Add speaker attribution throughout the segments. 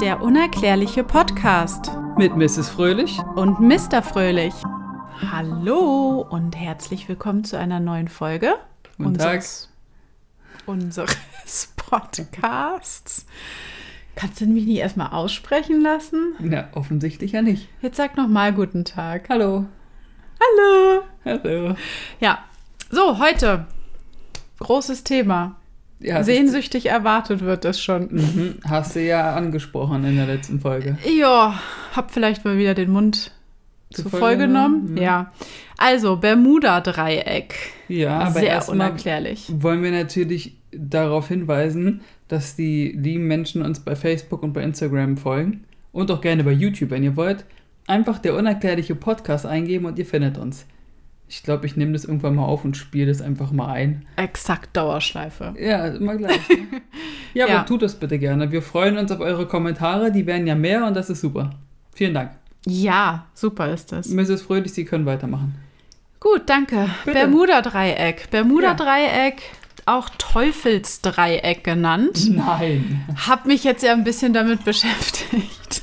Speaker 1: Der unerklärliche Podcast
Speaker 2: Mit Mrs. Fröhlich.
Speaker 1: und Mr. Fröhlich. Hallo und herzlich willkommen zu einer neuen Folge
Speaker 2: Guten Tag.
Speaker 1: unseres, unseres Podcasts. Kannst du mich nicht erstmal aussprechen lassen?
Speaker 2: Na, offensichtlich ja nicht.
Speaker 1: Jetzt sag noch mal guten Tag.
Speaker 2: Hallo.
Speaker 1: Hallo.
Speaker 2: Hallo.
Speaker 1: Ja, so heute großes Thema.
Speaker 2: Ja,
Speaker 1: Sehnsüchtig erwartet wird es schon.
Speaker 2: Mhm, hast du ja angesprochen in der letzten Folge.
Speaker 1: Ja, hab vielleicht mal wieder den Mund
Speaker 2: Zu
Speaker 1: zu
Speaker 2: voll
Speaker 1: voll genommen.
Speaker 2: genommen,
Speaker 1: Ja. Also, Bermuda-Dreieck.
Speaker 2: Ja, aber
Speaker 1: Sehr unerklärlich.
Speaker 2: wollen wir natürlich darauf hinweisen, dass die lieben Menschen uns bei Facebook und bei Instagram folgen und auch gerne bei YouTube, wenn ihr wollt. Einfach der unerklärliche Podcast eingeben und ihr findet uns. Ich glaube, ich nehme das irgendwann mal auf und spiele das einfach mal ein.
Speaker 1: Exakt Dauerschleife.
Speaker 2: Ja, immer gleich. Ne? ja,
Speaker 1: Ja.
Speaker 2: aber tut das bitte gerne. Wir freuen uns auf eure Kommentare, die werden ja mehr und das ist super. Vielen Dank.
Speaker 1: Ja, super ist das.
Speaker 2: Mrs. Fröhlich, Sie können weitermachen.
Speaker 1: Gut, danke. Bermuda-Dreieck. Bermuda-Dreieck, auch Teufelsdreieck genannt.
Speaker 2: Nein.
Speaker 1: Hab mich jetzt ja ein bisschen damit beschäftigt.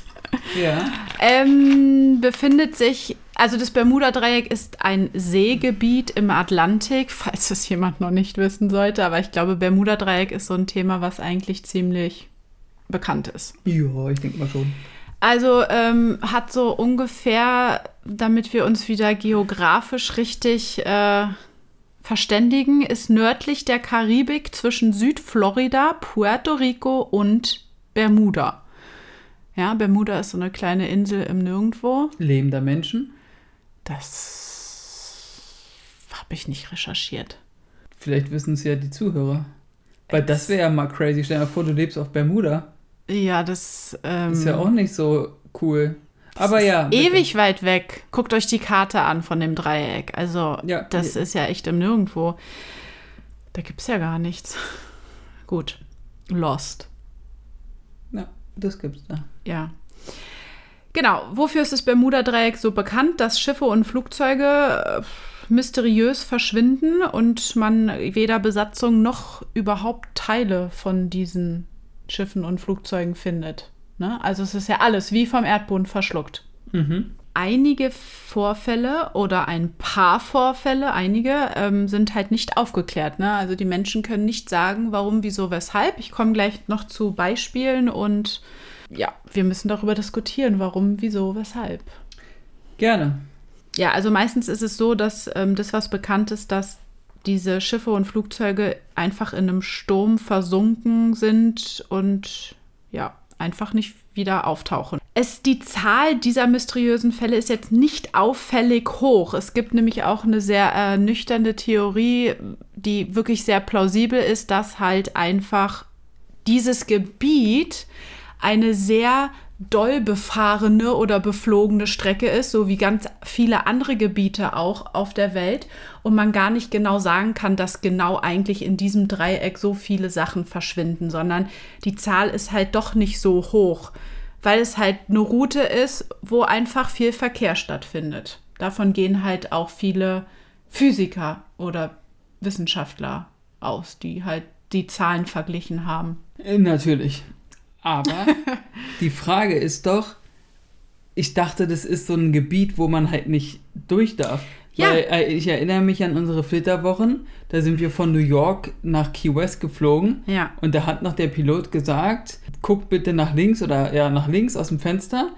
Speaker 2: Ja.
Speaker 1: Ähm, befindet sich, also das Bermuda-Dreieck ist ein Seegebiet im Atlantik, falls das jemand noch nicht wissen sollte. Aber ich glaube, Bermuda-Dreieck ist so ein Thema, was eigentlich ziemlich bekannt ist.
Speaker 2: Ja, ich denke mal schon.
Speaker 1: Also ähm, hat so ungefähr, damit wir uns wieder geografisch richtig äh, verständigen, ist nördlich der Karibik zwischen Südflorida, Puerto Rico und Bermuda. Ja, Bermuda ist so eine kleine Insel im Nirgendwo.
Speaker 2: Lebender Menschen.
Speaker 1: Das habe ich nicht recherchiert.
Speaker 2: Vielleicht wissen es ja die Zuhörer. Weil das wäre ja mal crazy. Stell dir mal vor, du lebst auf Bermuda.
Speaker 1: Ja, das ähm,
Speaker 2: Ist ja auch nicht so cool. Aber ja. bitte.
Speaker 1: ewig weit weg. Guckt euch die Karte an von dem Dreieck. Also,
Speaker 2: Ja,
Speaker 1: das
Speaker 2: je-
Speaker 1: ist ja echt im Nirgendwo. Da gibt es ja gar nichts. Gut. Lost.
Speaker 2: Ja, das gibt's da.
Speaker 1: Ja. Genau. Wofür ist das Bermuda-Dreieck so bekannt, dass Schiffe und Flugzeuge äh, mysteriös verschwinden und man weder Besatzung noch überhaupt Teile von diesen Schiffen und Flugzeugen findet? Ne? Also, es ist ja alles wie vom Erdboden verschluckt.
Speaker 2: Mhm.
Speaker 1: einige Vorfälle oder ein paar Vorfälle, einige, ähm, sind halt nicht aufgeklärt. Ne? Also die Menschen können nicht sagen, warum, wieso, weshalb. Ich komme gleich noch zu Beispielen und ja, wir müssen darüber diskutieren, warum, wieso, weshalb.
Speaker 2: Gerne.
Speaker 1: Ja, also meistens ist es so, dass ähm, das, was bekannt ist, dass diese Schiffe und Flugzeuge einfach in einem Sturm versunken sind und ja, einfach nicht wieder auftauchen. Es, die Zahl dieser mysteriösen Fälle ist jetzt nicht auffällig hoch. Es gibt nämlich auch eine sehr äh, nüchterne Theorie, die wirklich sehr plausibel ist, dass halt einfach dieses Gebiet eine sehr doll befahrene oder beflogene Strecke ist, so wie ganz viele andere Gebiete auch auf der Welt und man gar nicht genau sagen kann, dass genau eigentlich in diesem Dreieck so viele Sachen verschwinden, sondern die Zahl ist halt doch nicht so hoch, weil es halt eine Route ist, wo einfach viel Verkehr stattfindet. Davon gehen halt auch viele Physiker oder Wissenschaftler aus, die halt die Zahlen verglichen haben.
Speaker 2: Natürlich. Aber die Frage ist doch, ich dachte, das ist so ein Gebiet, wo man halt nicht durch darf.
Speaker 1: Ja.
Speaker 2: Weil äh, ich erinnere mich an unsere Flitterwochen. Da sind wir von New York nach Key West geflogen.
Speaker 1: Ja.
Speaker 2: Und da hat noch der Pilot gesagt, guck bitte nach links oder ja, nach links aus dem Fenster.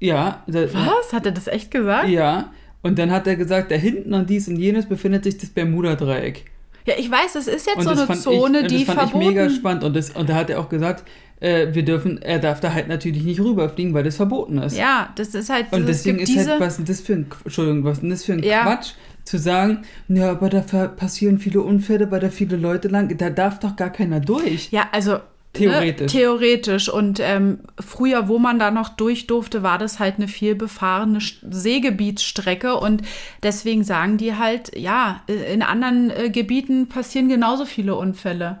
Speaker 2: Ja. Da,
Speaker 1: Was? Hat er das echt gesagt?
Speaker 2: Ja. Und dann hat er gesagt, da hinten und dies und jenes befindet sich das Bermuda-Dreieck.
Speaker 1: Ja, ich weiß, es ist jetzt
Speaker 2: Und
Speaker 1: so
Speaker 2: das
Speaker 1: eine Zone,
Speaker 2: ich,
Speaker 1: die
Speaker 2: das fand
Speaker 1: verboten
Speaker 2: ich mega spannend. Und, das, und da hat er auch gesagt, äh, wir dürfen, er darf da halt natürlich nicht rüberfliegen, weil das verboten ist.
Speaker 1: Ja, das ist halt.
Speaker 2: und
Speaker 1: es
Speaker 2: deswegen ist
Speaker 1: diese,
Speaker 2: halt, was ist das für ein, Entschuldigung, was ist das für ein
Speaker 1: Ja.
Speaker 2: Quatsch, zu sagen, ja, aber da passieren viele Unfälle, weil da viele Leute lang, da darf doch gar keiner durch.
Speaker 1: Ja, also.
Speaker 2: Theoretisch.
Speaker 1: Ne, theoretisch. Und ähm, früher, wo man da noch durch durfte, war das halt eine viel befahrene Seegebietsstrecke. Und deswegen sagen die halt, ja, in anderen äh, Gebieten passieren genauso viele Unfälle.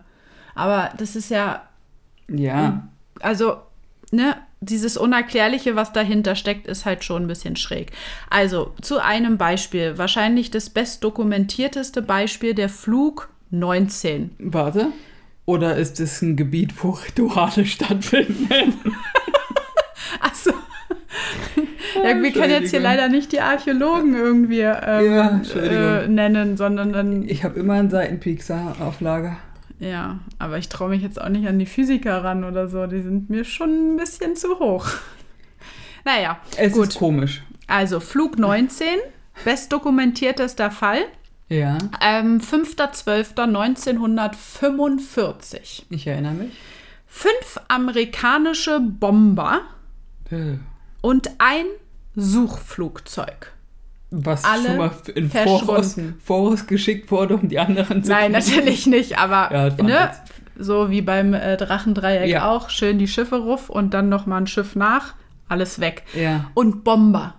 Speaker 1: Aber das ist ja
Speaker 2: Ja,
Speaker 1: also, ne, dieses Unerklärliche, was dahinter steckt, ist halt schon ein bisschen schräg. Also, zu einem Beispiel. Wahrscheinlich das bestdokumentierteste Beispiel, der Flug 19.
Speaker 2: warte. Oder ist es ein Gebiet, wo Rituale stattfinden?
Speaker 1: Achso. Ja, wir können jetzt hier leider nicht die Archäologen irgendwie ähm,
Speaker 2: Ja,
Speaker 1: äh, nennen, sondern dann.
Speaker 2: Ich habe immer einen Seitenpiekser auf Lager.
Speaker 1: Ja, aber ich traue mich jetzt auch nicht an die Physiker ran oder so. Die sind mir schon ein bisschen zu hoch. Naja,
Speaker 2: Es
Speaker 1: gut.
Speaker 2: ist komisch.
Speaker 1: Also Flug 19, bestdokumentiertester Fall.
Speaker 2: Ja,
Speaker 1: Ähm, 5.12.1945.
Speaker 2: ich erinnere mich.
Speaker 1: Fünf amerikanische Bomber
Speaker 2: Äh,
Speaker 1: und ein Suchflugzeug.
Speaker 2: Was
Speaker 1: Alle
Speaker 2: schon mal in Voraus. Voraus geschickt wurde, um die anderen zu
Speaker 1: Nein,
Speaker 2: finden.
Speaker 1: natürlich nicht, aber
Speaker 2: Ja,
Speaker 1: ne, so wie beim äh, Drachendreieck
Speaker 2: Ja.
Speaker 1: auch, schön die Schiffe ruff und dann noch mal ein Schiff nach, alles weg.
Speaker 2: Ja,
Speaker 1: Und Bomber.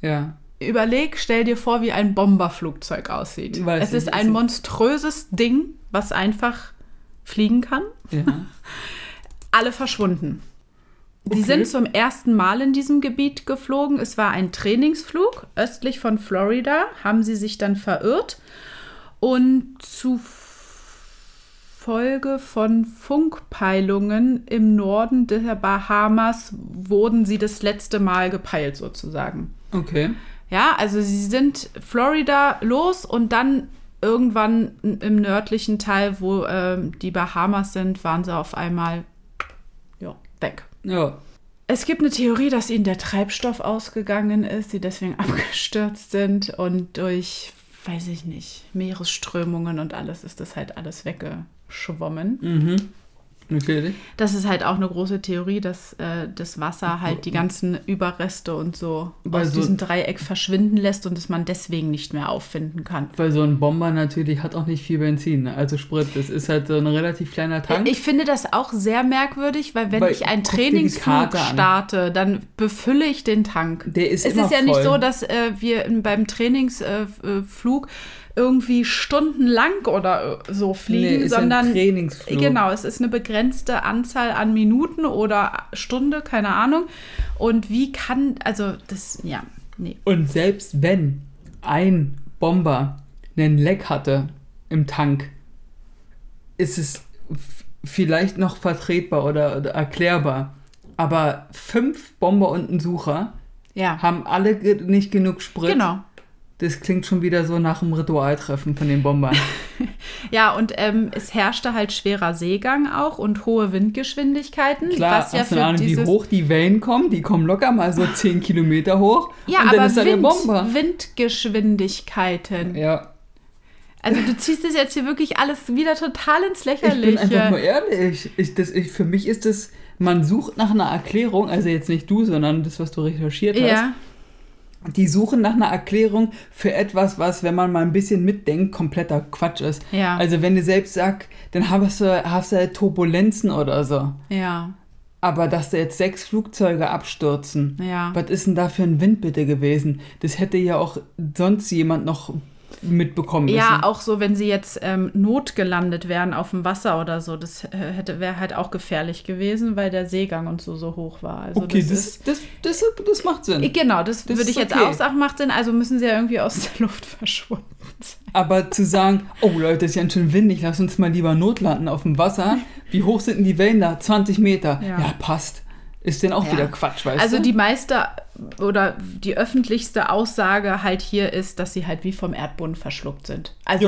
Speaker 2: ja.
Speaker 1: Überleg, stell dir vor, wie ein Bomberflugzeug aussieht.
Speaker 2: Weiß
Speaker 1: es
Speaker 2: nicht,
Speaker 1: ist ein monströses Ding, was einfach fliegen kann.
Speaker 2: ja.
Speaker 1: Alle verschwunden. Die
Speaker 2: Okay.
Speaker 1: sind zum ersten Mal in diesem Gebiet geflogen. Es war ein Trainingsflug östlich von Florida, haben sie sich dann verirrt und zu Folge von Funkpeilungen im Norden der Bahamas wurden sie das letzte Mal gepeilt sozusagen.
Speaker 2: Okay.
Speaker 1: Ja, also sie sind Florida los und dann irgendwann im nördlichen Teil, wo ähm, die Bahamas sind, waren sie auf einmal ja, weg.
Speaker 2: Ja.
Speaker 1: Es gibt eine Theorie, dass ihnen der Treibstoff ausgegangen ist, sie deswegen abgestürzt sind und durch, weiß ich nicht, Meeresströmungen und alles ist das halt alles weggeschwommen.
Speaker 2: Mhm. Natürlich.
Speaker 1: Das ist halt auch eine große Theorie, dass äh, das Wasser halt die ganzen Überreste und so
Speaker 2: Weil
Speaker 1: aus
Speaker 2: so-
Speaker 1: diesem Dreieck verschwinden lässt und dass man deswegen nicht mehr auffinden kann.
Speaker 2: Weil so ein Bomber natürlich hat auch nicht viel Benzin, ne? also Sprit. Das ist halt so ein relativ kleiner Tank.
Speaker 1: Ich finde das auch sehr merkwürdig, weil wenn
Speaker 2: Weil,
Speaker 1: ich einen Trainingsflug starte, dann befülle ich den Tank.
Speaker 2: Der ist
Speaker 1: es
Speaker 2: immer
Speaker 1: ist ja nicht
Speaker 2: voll.
Speaker 1: so, dass äh, wir beim Trainingsflug irgendwie stundenlang oder äh, so fliegen,
Speaker 2: ein
Speaker 1: sondern
Speaker 2: Trainingsflug.
Speaker 1: genau, es ist eine begrenzte Anzahl an Minuten oder Stunde, keine Ahnung. Und wie kann, also das, ja, nee.
Speaker 2: Und selbst wenn ein Bomber einen Leck hatte im Tank, ist es vielleicht noch vertretbar oder, oder erklärbar. Aber fünf Bomber und ein Sucher
Speaker 1: Ja,
Speaker 2: haben alle nicht genug Sprit.
Speaker 1: genau.
Speaker 2: Das klingt schon wieder so nach einem Ritualtreffen von den Bombern.
Speaker 1: Ja, und ähm, es herrschte halt schwerer Seegang auch und hohe Windgeschwindigkeiten.
Speaker 2: Klar,
Speaker 1: was ja
Speaker 2: hast du eine Ahnung, wie hoch die Wellen kommen? Die kommen locker mal so 10 Kilometer hoch.
Speaker 1: Ja,
Speaker 2: und dann
Speaker 1: aber
Speaker 2: ist da der
Speaker 1: Wind,
Speaker 2: Bomber.
Speaker 1: Windgeschwindigkeiten.
Speaker 2: Ja,
Speaker 1: Also du ziehst das jetzt hier wirklich alles wieder total ins
Speaker 2: ich bin
Speaker 1: Lächerliche.
Speaker 2: einfach nur ehrlich. Ich, das, ich, für mich ist das, man sucht nach einer Erklärung, also jetzt nicht du, sondern das, was du recherchiert hast.
Speaker 1: ja,
Speaker 2: Die suchen nach einer Erklärung für etwas, was, wenn man mal ein bisschen mitdenkt, kompletter Quatsch ist.
Speaker 1: ja,
Speaker 2: Also wenn du selbst sagst, dann hast du, hast du halt Turbulenzen oder so.
Speaker 1: ja,
Speaker 2: Aber dass da jetzt sechs Flugzeuge abstürzen,
Speaker 1: ja.
Speaker 2: was ist denn da für ein Wind bitte gewesen? Das hätte ja auch sonst jemand noch mitbekommen müssen.
Speaker 1: Ja, auch so, wenn sie jetzt ähm, notgelandet wären auf dem Wasser oder so, das äh, hätte wäre halt auch gefährlich gewesen, weil der Seegang und so so hoch war. Also
Speaker 2: okay,
Speaker 1: das,
Speaker 2: das,
Speaker 1: ist
Speaker 2: das, das, das, macht Sinn.
Speaker 1: genau, das,
Speaker 2: das
Speaker 1: würde ich jetzt
Speaker 2: okay.
Speaker 1: auch sagen, macht Sinn. Also müssen sie ja irgendwie aus der Luft verschwunden sein.
Speaker 2: Aber zu sagen, oh Leute, ist ja ganz schön windig, lass uns mal lieber notlanden auf dem Wasser. Wie hoch sind denn die Wellen da? 20 Meter.
Speaker 1: Ja.
Speaker 2: Ja, passt. Ist denn auch
Speaker 1: Ja.
Speaker 2: wieder Quatsch, weißt
Speaker 1: Also
Speaker 2: du?
Speaker 1: die meiste oder die öffentlichste Aussage halt hier ist, dass sie halt wie vom Erdboden verschluckt sind. Also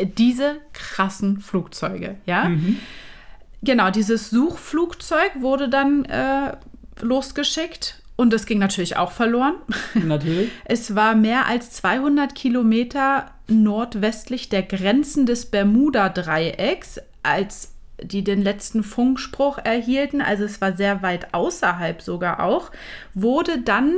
Speaker 2: Ja.
Speaker 1: diese krassen Flugzeuge, ja.
Speaker 2: Mhm.
Speaker 1: Genau, dieses Suchflugzeug wurde dann äh, losgeschickt und es ging natürlich auch verloren.
Speaker 2: Natürlich.
Speaker 1: Es war mehr als 200 Kilometer nordwestlich der Grenzen des Bermuda-Dreiecks, als die den letzten Funkspruch erhielten. Also es war sehr weit außerhalb sogar auch. Wurde dann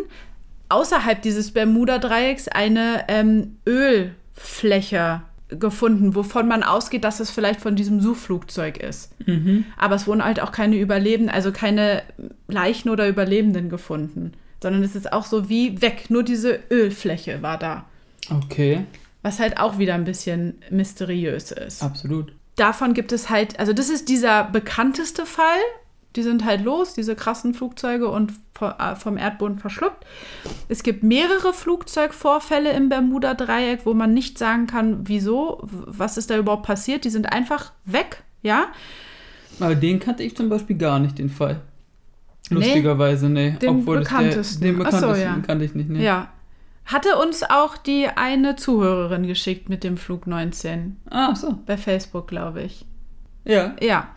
Speaker 1: außerhalb dieses Bermuda-Dreiecks eine ähm, Ölfläche gefunden, wovon man ausgeht, dass es vielleicht von diesem Suchflugzeug ist.
Speaker 2: Mhm.
Speaker 1: Aber es wurden halt auch keine Überlebenden, also keine Leichen oder Überlebenden gefunden, sondern es ist auch so wie weg. Nur diese Ölfläche war da.
Speaker 2: Okay,
Speaker 1: Was halt auch wieder ein bisschen mysteriös ist.
Speaker 2: absolut.
Speaker 1: Davon gibt es halt, also das ist dieser bekannteste Fall. Die sind halt los, diese krassen Flugzeuge und äh, vom Erdboden verschluckt. Es gibt mehrere Flugzeugvorfälle im Bermuda-Dreieck, wo man nicht sagen kann, wieso, was ist da überhaupt passiert. Die sind einfach weg, ja.
Speaker 2: Aber den kannte ich zum Beispiel gar nicht, den Fall. Lustigerweise, nee.
Speaker 1: den
Speaker 2: Obwohl es
Speaker 1: bekanntesten.
Speaker 2: Der, den
Speaker 1: Ach so,
Speaker 2: bekanntesten
Speaker 1: ja.
Speaker 2: kannte ich nicht, nee.
Speaker 1: Ja. Hatte uns auch die eine Zuhörerin geschickt mit dem Flug 19.
Speaker 2: Ah, so.
Speaker 1: Bei Facebook, glaube ich.
Speaker 2: Ja.
Speaker 1: Ja.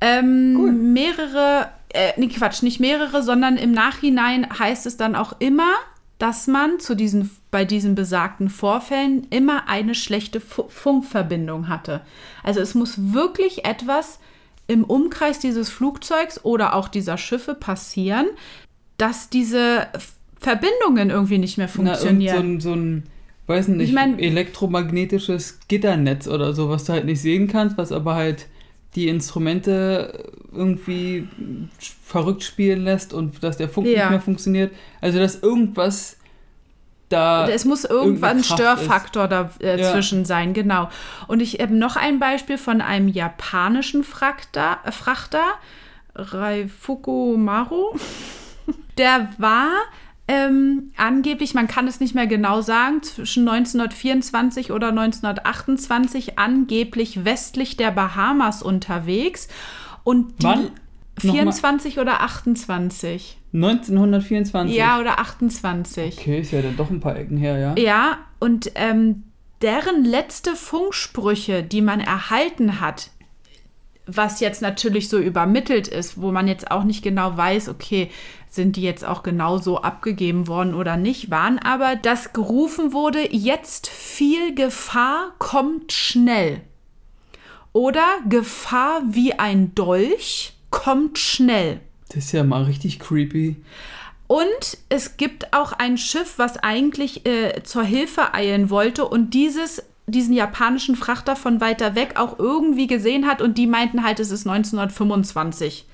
Speaker 1: Ähm,
Speaker 2: Cool.
Speaker 1: Mehrere, äh, nee, Quatsch, nicht mehrere, sondern im Nachhinein heißt es dann auch immer, dass man zu diesen, bei diesen besagten Vorfällen immer eine schlechte Fu Funkverbindung hatte. Also es muss wirklich etwas im Umkreis dieses Flugzeugs oder auch dieser Schiffe passieren, dass diese Verbindungen irgendwie nicht mehr
Speaker 2: Na,
Speaker 1: funktionieren.
Speaker 2: so ein, so ein, weiß nicht,
Speaker 1: Ich mein-
Speaker 2: elektromagnetisches Gitternetz oder so, was du halt nicht sehen kannst, was aber halt die Instrumente irgendwie verrückt spielen lässt und dass der Funk
Speaker 1: Ja.
Speaker 2: nicht mehr funktioniert. Also, dass irgendwas da.
Speaker 1: Es muss irgendwann ein
Speaker 2: irgendeine Kraft
Speaker 1: Störfaktor
Speaker 2: Ja.
Speaker 1: dazwischen sein, genau. Und ich habe noch ein Beispiel von einem japanischen Frachter, äh, Frachter Raifuku Maru. Der war ähm, angeblich, man kann es nicht mehr genau sagen, zwischen 1924 oder 1928 angeblich westlich der Bahamas unterwegs. Und die
Speaker 2: Wann? Nochmal.
Speaker 1: 24 oder 28?
Speaker 2: 1924.
Speaker 1: Ja, oder 28.
Speaker 2: Okay, ist ja dann doch ein paar Ecken her, ja.
Speaker 1: Ja, und ähm, deren letzte Funksprüche, die man erhalten hat, was jetzt natürlich so übermittelt ist, wo man jetzt auch nicht genau weiß, okay, sind die jetzt auch genau so abgegeben worden oder nicht, waren aber, dass gerufen wurde, jetzt viel Gefahr kommt schnell. Oder Gefahr wie ein Dolch kommt schnell.
Speaker 2: Das ist ja mal richtig creepy.
Speaker 1: Und es gibt auch ein Schiff, was eigentlich äh, zur Hilfe eilen wollte und dieses, diesen japanischen Frachter von weiter weg auch irgendwie gesehen hat und die meinten halt, es ist 1925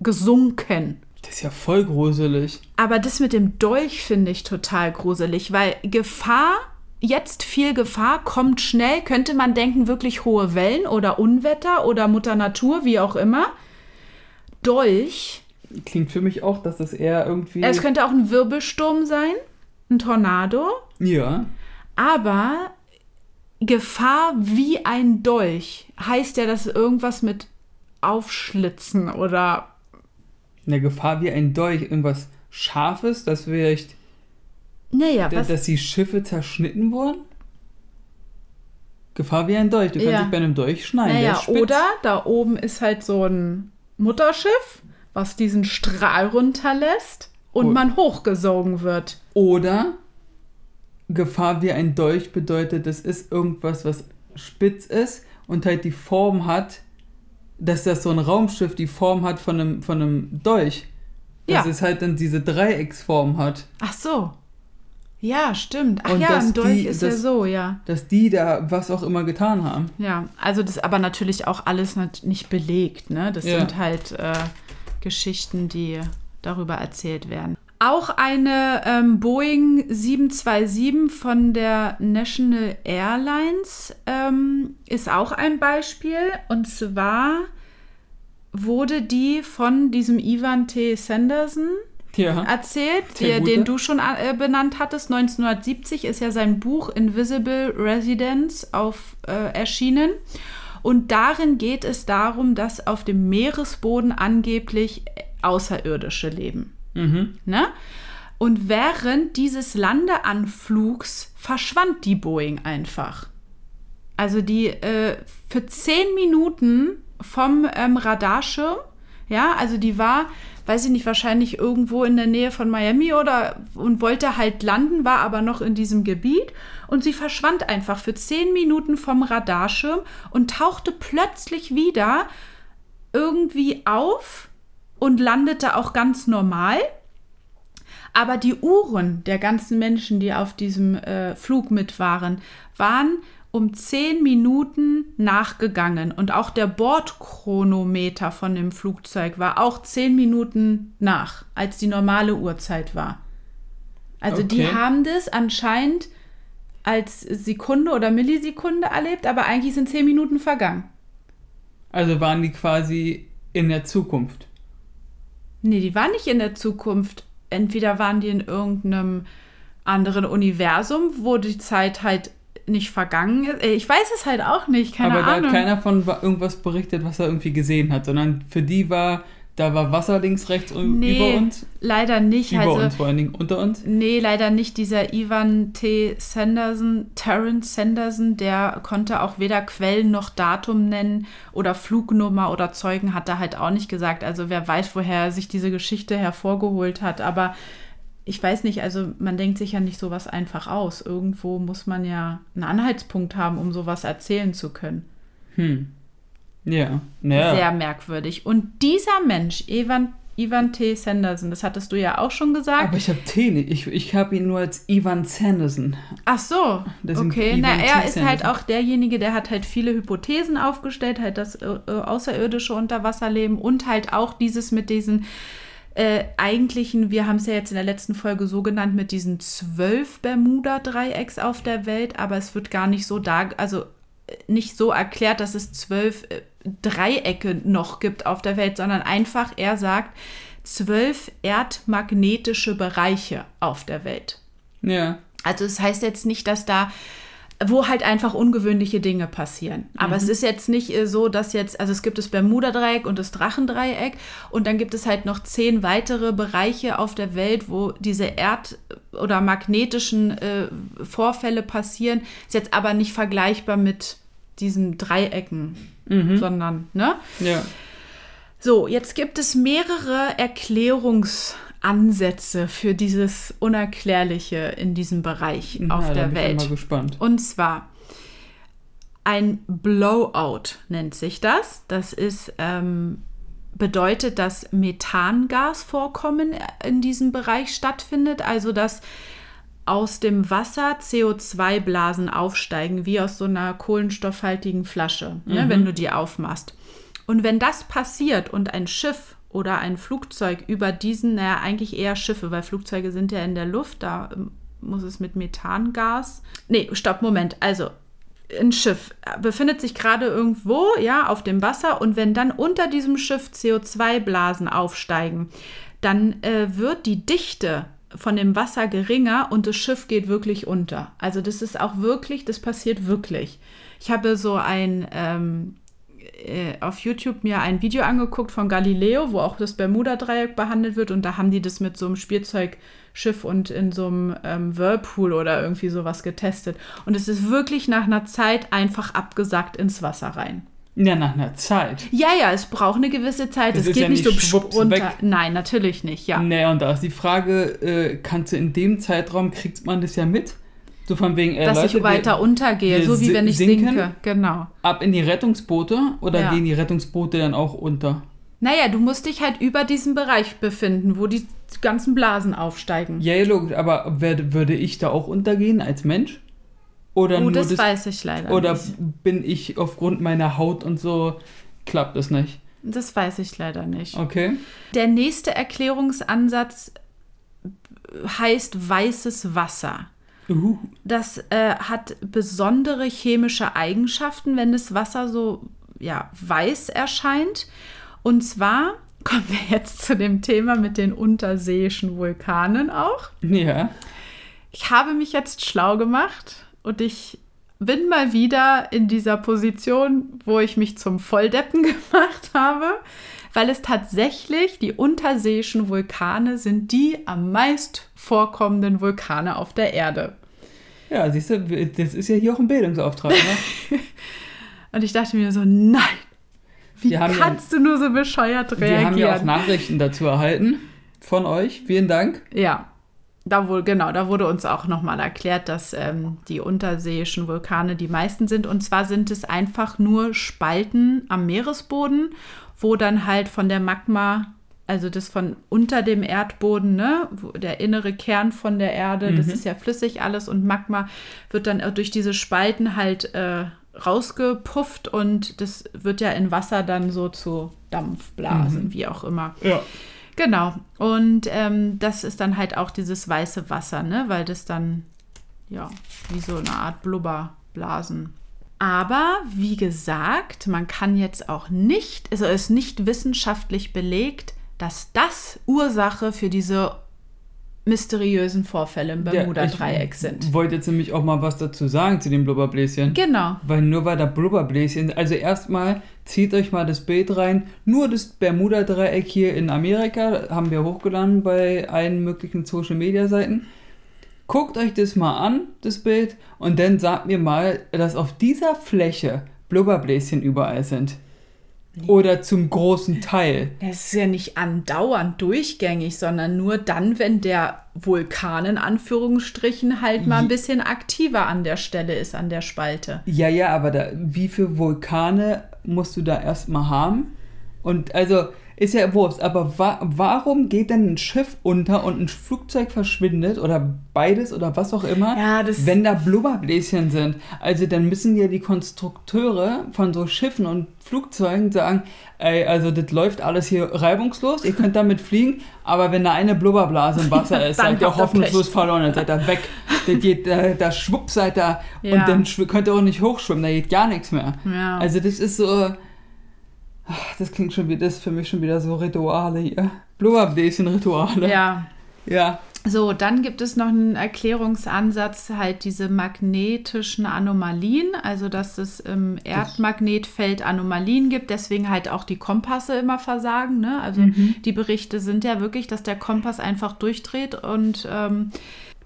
Speaker 1: gesunken.
Speaker 2: Das ist ja voll gruselig.
Speaker 1: Aber das mit dem Dolch finde ich total gruselig, weil Gefahr, jetzt viel Gefahr, kommt schnell, könnte man denken, wirklich hohe Wellen oder Unwetter oder Mutter Natur, wie auch immer. Dolch,
Speaker 2: Klingt für mich auch, dass das eher irgendwie.
Speaker 1: es könnte auch ein Wirbelsturm sein, ein Tornado.
Speaker 2: ja.
Speaker 1: Aber Gefahr wie ein Dolch heißt ja, dass irgendwas mit Aufschlitzen oder
Speaker 2: Eine Gefahr wie ein Dolch, irgendwas Scharfes, dass vielleicht,
Speaker 1: naja,
Speaker 2: da-
Speaker 1: was
Speaker 2: dass die Schiffe zerschnitten wurden? Gefahr wie ein Dolch. Du kannst
Speaker 1: Ja.
Speaker 2: dich bei einem Dolch schneiden.
Speaker 1: naja, oder da oben ist halt so ein Mutterschiff, was diesen Strahl runterlässt und
Speaker 2: Cool.
Speaker 1: man hochgesogen wird.
Speaker 2: Oder Gefahr wie ein Dolch bedeutet, es ist irgendwas, was spitz ist und halt die Form hat, dass das so ein Raumschiff die Form hat von einem, von einem Dolch. Dass
Speaker 1: Ja.
Speaker 2: es halt dann diese Dreiecksform hat.
Speaker 1: Ach so. Ja, stimmt. Ach
Speaker 2: Und
Speaker 1: ja,
Speaker 2: dass
Speaker 1: ein Dolch
Speaker 2: die-
Speaker 1: ist ja
Speaker 2: das-
Speaker 1: so, ja.
Speaker 2: Dass die da was auch immer getan haben.
Speaker 1: Ja, also das ist aber natürlich auch alles nicht belegt, ne? Das
Speaker 2: Ja.
Speaker 1: sind halt äh, Geschichten, die darüber erzählt werden. Auch eine ähm, Boeing 727 von der National Airlines ähm, ist auch ein Beispiel. Und zwar wurde die von diesem Ivan T. Sanderson
Speaker 2: Ja.
Speaker 1: erzählt,
Speaker 2: Der
Speaker 1: den du schon äh, benannt hattest. 1970 ist ja sein Buch Invisible Residence auf, äh, erschienen. Und darin geht es darum, dass auf dem Meeresboden angeblich Außerirdische leben.
Speaker 2: Mhm.
Speaker 1: Ne? Und während dieses Landeanflugs verschwand die Boeing einfach. Also die äh, für zehn Minuten vom ähm, Radarschirm, ja, also die war, weiß ich nicht, wahrscheinlich irgendwo in der Nähe von Miami oder und wollte halt landen, war aber noch in diesem Gebiet und sie verschwand einfach für zehn Minuten vom Radarschirm und tauchte plötzlich wieder irgendwie auf und landete auch ganz normal. Aber die Uhren der ganzen Menschen, die auf diesem äh, Flug mit waren, waren um zehn Minuten nachgegangen. Und auch der Bordchronometer von dem Flugzeug war auch zehn Minuten nach, als die normale Uhrzeit war. Also die
Speaker 2: Okay.
Speaker 1: haben das anscheinend als Sekunde oder Millisekunde erlebt, aber eigentlich sind zehn Minuten vergangen.
Speaker 2: Also waren die quasi in der Zukunft.
Speaker 1: Nee, die waren nicht in der Zukunft. Entweder waren die in irgendeinem anderen Universum, wo die Zeit halt nicht vergangen ist. Äh, Ich weiß es halt auch nicht, keine
Speaker 2: Aber da
Speaker 1: Ahnung.
Speaker 2: hat keiner von wa- irgendwas berichtet, was er irgendwie gesehen hat, sondern für die war Da war Wasser links, rechts und
Speaker 1: Nee,
Speaker 2: über uns.
Speaker 1: leider nicht.
Speaker 2: Über
Speaker 1: also,
Speaker 2: uns vor allen Dingen, unter uns.
Speaker 1: Nee, leider nicht. Dieser Ivan T. Sanderson, Terrence Sanderson, der konnte auch weder Quellen noch Datum nennen oder Flugnummer oder Zeugen hat er halt auch nicht gesagt. Also wer weiß, woher er sich diese Geschichte hervorgeholt hat. Aber ich weiß nicht, also man denkt sich ja nicht sowas einfach aus. Irgendwo muss man ja einen Anhaltspunkt haben, um sowas erzählen zu können.
Speaker 2: Hm. Ja. Naja.
Speaker 1: Sehr merkwürdig. Und dieser Mensch, Ivan, Ivan T. Sanderson, das hattest du ja auch schon gesagt.
Speaker 2: Aber ich habe T nicht. Ich, ich habe ihn nur als Ivan Sanderson.
Speaker 1: Ach so,
Speaker 2: Deswegen
Speaker 1: okay. Na, er
Speaker 2: T.
Speaker 1: ist halt
Speaker 2: Sanderson.
Speaker 1: auch derjenige, der hat halt viele Hypothesen aufgestellt, halt das äh, äh, außerirdische Unterwasserleben und halt auch dieses mit diesen äh, eigentlichen, wir haben es ja jetzt in der letzten Folge so genannt, mit diesen zwölf Bermuda-Dreiecks auf der Welt, aber es wird gar nicht so da, also äh, nicht so erklärt, dass es zwölf äh, Dreiecke noch gibt auf der Welt, sondern einfach, er sagt, zwölf erdmagnetische Bereiche auf der Welt.
Speaker 2: Ja.
Speaker 1: Also es heißt jetzt nicht, dass da, wo halt einfach ungewöhnliche Dinge passieren. Aber es ist jetzt nicht so, dass jetzt, also es gibt das Bermuda-Dreieck und das Drachendreieck und dann gibt es halt noch zehn weitere Bereiche auf der Welt, wo diese erd- oder magnetischen äh, Vorfälle passieren. Ist jetzt aber nicht vergleichbar mit diesen Dreiecken, sondern, ne?
Speaker 2: Ja.
Speaker 1: So, jetzt gibt es mehrere Erklärungsansätze für dieses Unerklärliche in diesem Bereich auf
Speaker 2: ja, da
Speaker 1: der
Speaker 2: Ich
Speaker 1: Welt.
Speaker 2: bin mal gespannt.
Speaker 1: Und zwar ein Blowout nennt sich das. Das ist ähm, bedeutet, dass Methangasvorkommen in diesem Bereich stattfindet, also dass aus dem Wasser CO2-Blasen aufsteigen, wie aus so einer kohlenstoffhaltigen Flasche, ne, wenn du die aufmachst. Und wenn das passiert und ein Schiff oder ein Flugzeug über diesen, naja, eigentlich eher Schiffe, weil Flugzeuge sind ja in der Luft, da ähm, muss es mit Methangas. Nee, stopp, Moment. Also, ein Schiff befindet sich gerade irgendwo, ja, auf dem Wasser und wenn dann unter diesem Schiff CO2-Blasen aufsteigen, dann äh, wird die Dichte von dem Wasser geringer und das Schiff geht wirklich unter. Also das ist auch wirklich, das passiert wirklich. Ich habe so ein ähm, äh, auf YouTube mir ein Video angeguckt von Galileo, wo auch das Bermuda-Dreieck behandelt wird und da haben die das mit so einem Spielzeugschiff und in so einem ähm, Whirlpool oder irgendwie sowas getestet. Und es ist wirklich nach einer Zeit einfach abgesackt ins Wasser rein.
Speaker 2: Ja, nach einer Zeit.
Speaker 1: Ja, ja, es braucht eine gewisse Zeit.
Speaker 2: Es
Speaker 1: geht
Speaker 2: ja
Speaker 1: nicht so
Speaker 2: schwupps
Speaker 1: runter.
Speaker 2: weg.
Speaker 1: Nein, natürlich nicht, ja.
Speaker 2: Naja, und da ist die Frage, äh, kannst du in dem Zeitraum, kriegt man das ja mit? So von wegen, äh,
Speaker 1: Dass
Speaker 2: Leute,
Speaker 1: ich weiter
Speaker 2: wir,
Speaker 1: untergehe,
Speaker 2: wir
Speaker 1: so wie wenn ich
Speaker 2: sinken?
Speaker 1: sinke. Genau.
Speaker 2: ab in die Rettungsboote oder
Speaker 1: Ja.
Speaker 2: gehen die Rettungsboote dann auch unter?
Speaker 1: Naja, du musst dich halt über diesem Bereich befinden, wo die ganzen Blasen aufsteigen.
Speaker 2: Ja, ja, logisch, aber wer, würde ich da auch untergehen als Mensch? Oder
Speaker 1: oh,
Speaker 2: nur
Speaker 1: das,
Speaker 2: das,
Speaker 1: weiß ich leider
Speaker 2: oder
Speaker 1: nicht.
Speaker 2: bin ich aufgrund meiner Haut und so, klappt das nicht?
Speaker 1: Das weiß ich leider nicht.
Speaker 2: Okay.
Speaker 1: Der nächste Erklärungsansatz heißt weißes Wasser.
Speaker 2: Uh,
Speaker 1: Das äh, hat besondere chemische Eigenschaften, wenn das Wasser so ja, weiß erscheint. Und zwar kommen wir jetzt zu dem Thema mit den unterseeischen Vulkanen auch.
Speaker 2: ja.
Speaker 1: Ich habe mich jetzt schlau gemacht und ich bin mal wieder in dieser Position, wo ich mich zum Volldeppen gemacht habe, weil es tatsächlich die unterseeischen Vulkane sind die am meist vorkommenden Vulkane auf der Erde.
Speaker 2: Ja, siehst du, das ist ja hier auch ein Bildungsauftrag. Ne?
Speaker 1: Und ich dachte mir so, nein, wie
Speaker 2: Wir haben ja-
Speaker 1: kannst du nur so bescheuert
Speaker 2: Wir haben ja auch
Speaker 1: reagieren?
Speaker 2: Nachrichten dazu erhalten von euch. Vielen Dank.
Speaker 1: Ja, da wurde, genau, da wurde uns auch nochmal erklärt, dass ähm, die unterseeischen Vulkane die meisten sind. Und zwar sind es einfach nur Spalten am Meeresboden, wo dann halt von der Magma, also das von unter dem Erdboden, ne, der innere Kern von der Erde, das ist ja flüssig alles und Magma wird dann durch diese Spalten halt äh, rausgepufft und das wird ja in Wasser dann so zu Dampfblasen, wie auch immer.
Speaker 2: Ja.
Speaker 1: Genau. Und ähm, das ist dann halt auch dieses weiße Wasser, ne? Weil das dann, ja, wie so eine Art Blubberblasen. Aber wie gesagt, man kann jetzt auch nicht, also es ist nicht wissenschaftlich belegt, dass das Ursache für diese mysteriösen Vorfälle im Bermuda-Dreieck sind.
Speaker 2: Ich wollte jetzt nämlich auch mal was dazu sagen zu den Blubberbläschen.
Speaker 1: Genau.
Speaker 2: Weil nur weil da Blubberbläschen, also erstmal zieht euch mal das Bild rein. Nur das Bermuda-Dreieck hier in Amerika haben wir hochgeladen bei allen möglichen Social-Media-Seiten. Guckt euch das mal an, das Bild, und dann sagt mir mal, dass auf dieser Fläche Blubberbläschen überall sind. Oder zum großen Teil.
Speaker 1: Es ist ja nicht andauernd durchgängig, sondern nur dann, wenn der Vulkan in Anführungsstrichen halt mal ein bisschen aktiver an der Stelle ist, an der Spalte.
Speaker 2: Ja, ja, aber da, wie viele Vulkane musst du da erstmal haben? Und also, ist ja Wurst, aber wa warum geht denn ein Schiff unter und ein Flugzeug verschwindet oder beides oder was auch immer,
Speaker 1: Ja, das-
Speaker 2: wenn da Blubberbläschen sind? Also dann müssen ja die Konstrukteure von so Schiffen und Flugzeugen sagen, ey, also das läuft alles hier reibungslos, ihr könnt damit fliegen, aber wenn da eine Blubberblase im Wasser ist,
Speaker 1: Dann
Speaker 2: seid ihr hoffnungslos verloren, dann seid ihr weg. Da geht, da, da schwupp seid ihr
Speaker 1: Ja.
Speaker 2: und dann könnt ihr auch nicht hochschwimmen, da geht gar nichts mehr.
Speaker 1: Ja.
Speaker 2: Also das ist so. Ach, Das klingt schon wieder, das ist für mich schon wieder so Rituale hier. Blubberbläschen-Rituale.
Speaker 1: ja.
Speaker 2: Ja.
Speaker 1: So, dann gibt es noch einen Erklärungsansatz, halt diese magnetischen Anomalien, also dass es im Erdmagnetfeld Anomalien gibt, deswegen halt auch die Kompasse immer versagen. Ne? Also die Berichte sind ja wirklich, dass der Kompass einfach durchdreht und ähm,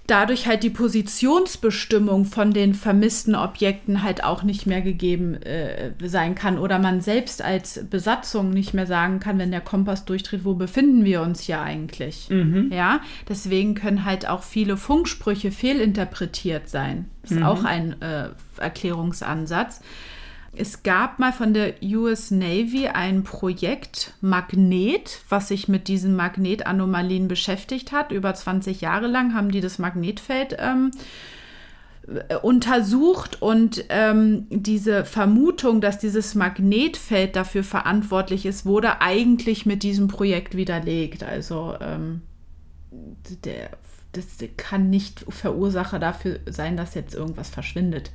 Speaker 1: dadurch halt die Positionsbestimmung von den vermissten Objekten halt auch nicht mehr gegeben äh, sein kann oder man selbst als Besatzung nicht mehr sagen kann, wenn der Kompass durchdreht, wo befinden wir uns hier eigentlich. Ja, deswegen können halt auch viele Funksprüche fehlinterpretiert sein. Das ist auch ein äh, Erklärungsansatz. Es gab mal von der US Navy ein Projekt Magnet, was sich mit diesen Magnetanomalien beschäftigt hat. Über 20 Jahre lang haben die das Magnetfeld ähm, äh, untersucht und ähm, diese Vermutung, dass dieses Magnetfeld dafür verantwortlich ist, wurde eigentlich mit diesem Projekt widerlegt. Also ähm, der, das kann nicht Verursacher dafür sein, dass jetzt irgendwas verschwindet.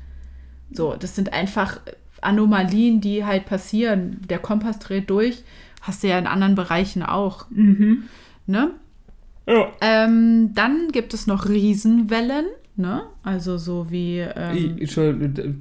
Speaker 1: So, das sind einfach Anomalien, die halt passieren. Der Kompass dreht durch, hast du ja in anderen Bereichen auch. Ne?
Speaker 2: Ja.
Speaker 1: Ähm, dann gibt es noch Riesenwellen, ne? Also so wie. Ähm,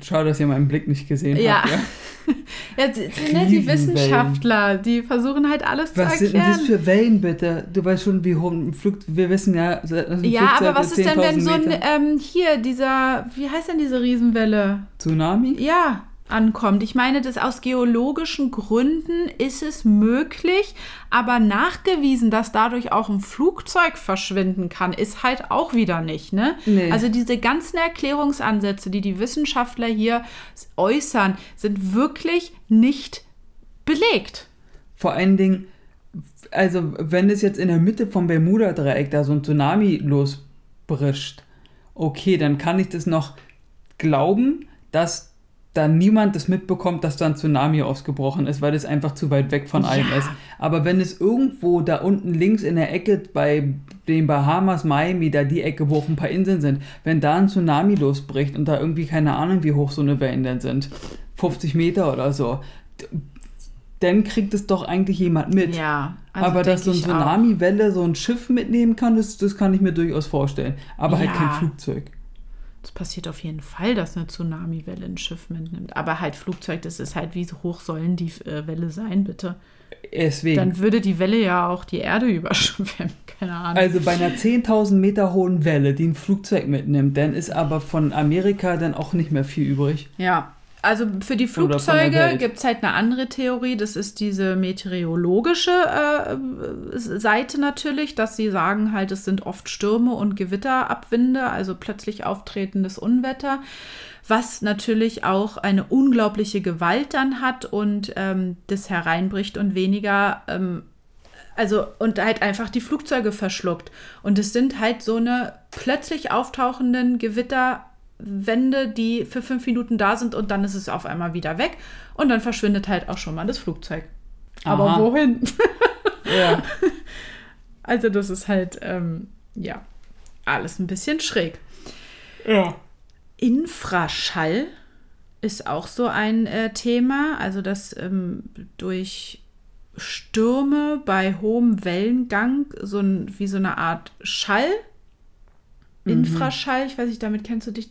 Speaker 2: schau, dass ihr meinen Blick nicht gesehen
Speaker 1: ja.
Speaker 2: habt. Ja.
Speaker 1: ja, die, die, ne, die. Wissenschaftler, die versuchen halt alles
Speaker 2: Was
Speaker 1: zu
Speaker 2: sind denn
Speaker 1: erklären.
Speaker 2: das für Wellen, bitte? Du weißt schon, wie hoch ein Flug... Wir wissen ja...
Speaker 1: ja,
Speaker 2: Flugzeug
Speaker 1: aber was ist denn, wenn
Speaker 2: 10.000
Speaker 1: so ein, ähm, hier, dieser, wie heißt denn diese Riesenwelle?
Speaker 2: Tsunami?
Speaker 1: Ja, ankommt. Ich meine, das aus geologischen Gründen ist es möglich, aber nachgewiesen, dass dadurch auch ein Flugzeug verschwinden kann, ist halt auch wieder nicht. Ne?
Speaker 2: Nee.
Speaker 1: Also diese ganzen Erklärungsansätze, die die Wissenschaftler hier äußern, sind wirklich nicht belegt.
Speaker 2: Vor allen Dingen, also wenn es jetzt in der Mitte vom Bermuda-Dreieck da so ein Tsunami losbrischt, okay, dann kann ich das noch glauben, dass da niemand das mitbekommt, dass da ein Tsunami ausgebrochen ist, weil das einfach zu weit weg von allem
Speaker 1: Ja.
Speaker 2: ist. Aber wenn es irgendwo da unten links in der Ecke bei den Bahamas, Miami, da die Ecke, wo auch ein paar Inseln sind, wenn da ein Tsunami losbricht und da irgendwie keine Ahnung, wie hoch so eine Wellen denn sind, 50 Meter oder so, dann kriegt es doch eigentlich jemand mit.
Speaker 1: Ja, also
Speaker 2: aber dass so eine. Tsunami-Welle so ein Schiff mitnehmen kann, das, das kann ich mir durchaus vorstellen. Aber halt
Speaker 1: Ja.
Speaker 2: kein Flugzeug.
Speaker 1: Es passiert auf jeden Fall, dass eine Tsunamiwelle ein Schiff mitnimmt. Aber halt Flugzeug, das ist halt, wie hoch sollen die äh, Welle sein, bitte?
Speaker 2: Deswegen.
Speaker 1: Dann würde die Welle ja auch die Erde überschwemmen. Keine Ahnung.
Speaker 2: also bei einer 10.000 Meter hohen Welle, die ein Flugzeug mitnimmt, dann ist aber von Amerika dann auch nicht mehr viel übrig.
Speaker 1: ja. Also für die
Speaker 2: der
Speaker 1: Flugzeuge gibt es halt eine andere Theorie. Das ist diese meteorologische äh, Seite natürlich, dass sie sagen halt, es sind oft Stürme und Gewitterabwinde, also plötzlich auftretendes Unwetter, was natürlich auch eine unglaubliche Gewalt dann hat und ähm, das hereinbricht und weniger ähm, also und halt einfach die Flugzeuge verschluckt. Und es sind halt so eine plötzlich auftauchenden Gewitterwände, die für fünf Minuten da sind und dann ist es auf einmal wieder weg und dann verschwindet halt auch schon mal das Flugzeug. Aber
Speaker 2: Aha.
Speaker 1: wohin?
Speaker 2: Ja.
Speaker 1: Also das ist halt, ähm, ja, alles ein bisschen schräg.
Speaker 2: ja.
Speaker 1: Infraschall ist auch so ein äh, Thema, also dass ähm, durch Stürme bei hohem Wellengang so ein, wie so eine Art Schall Infraschall, ich weiß nicht, damit kennst du dich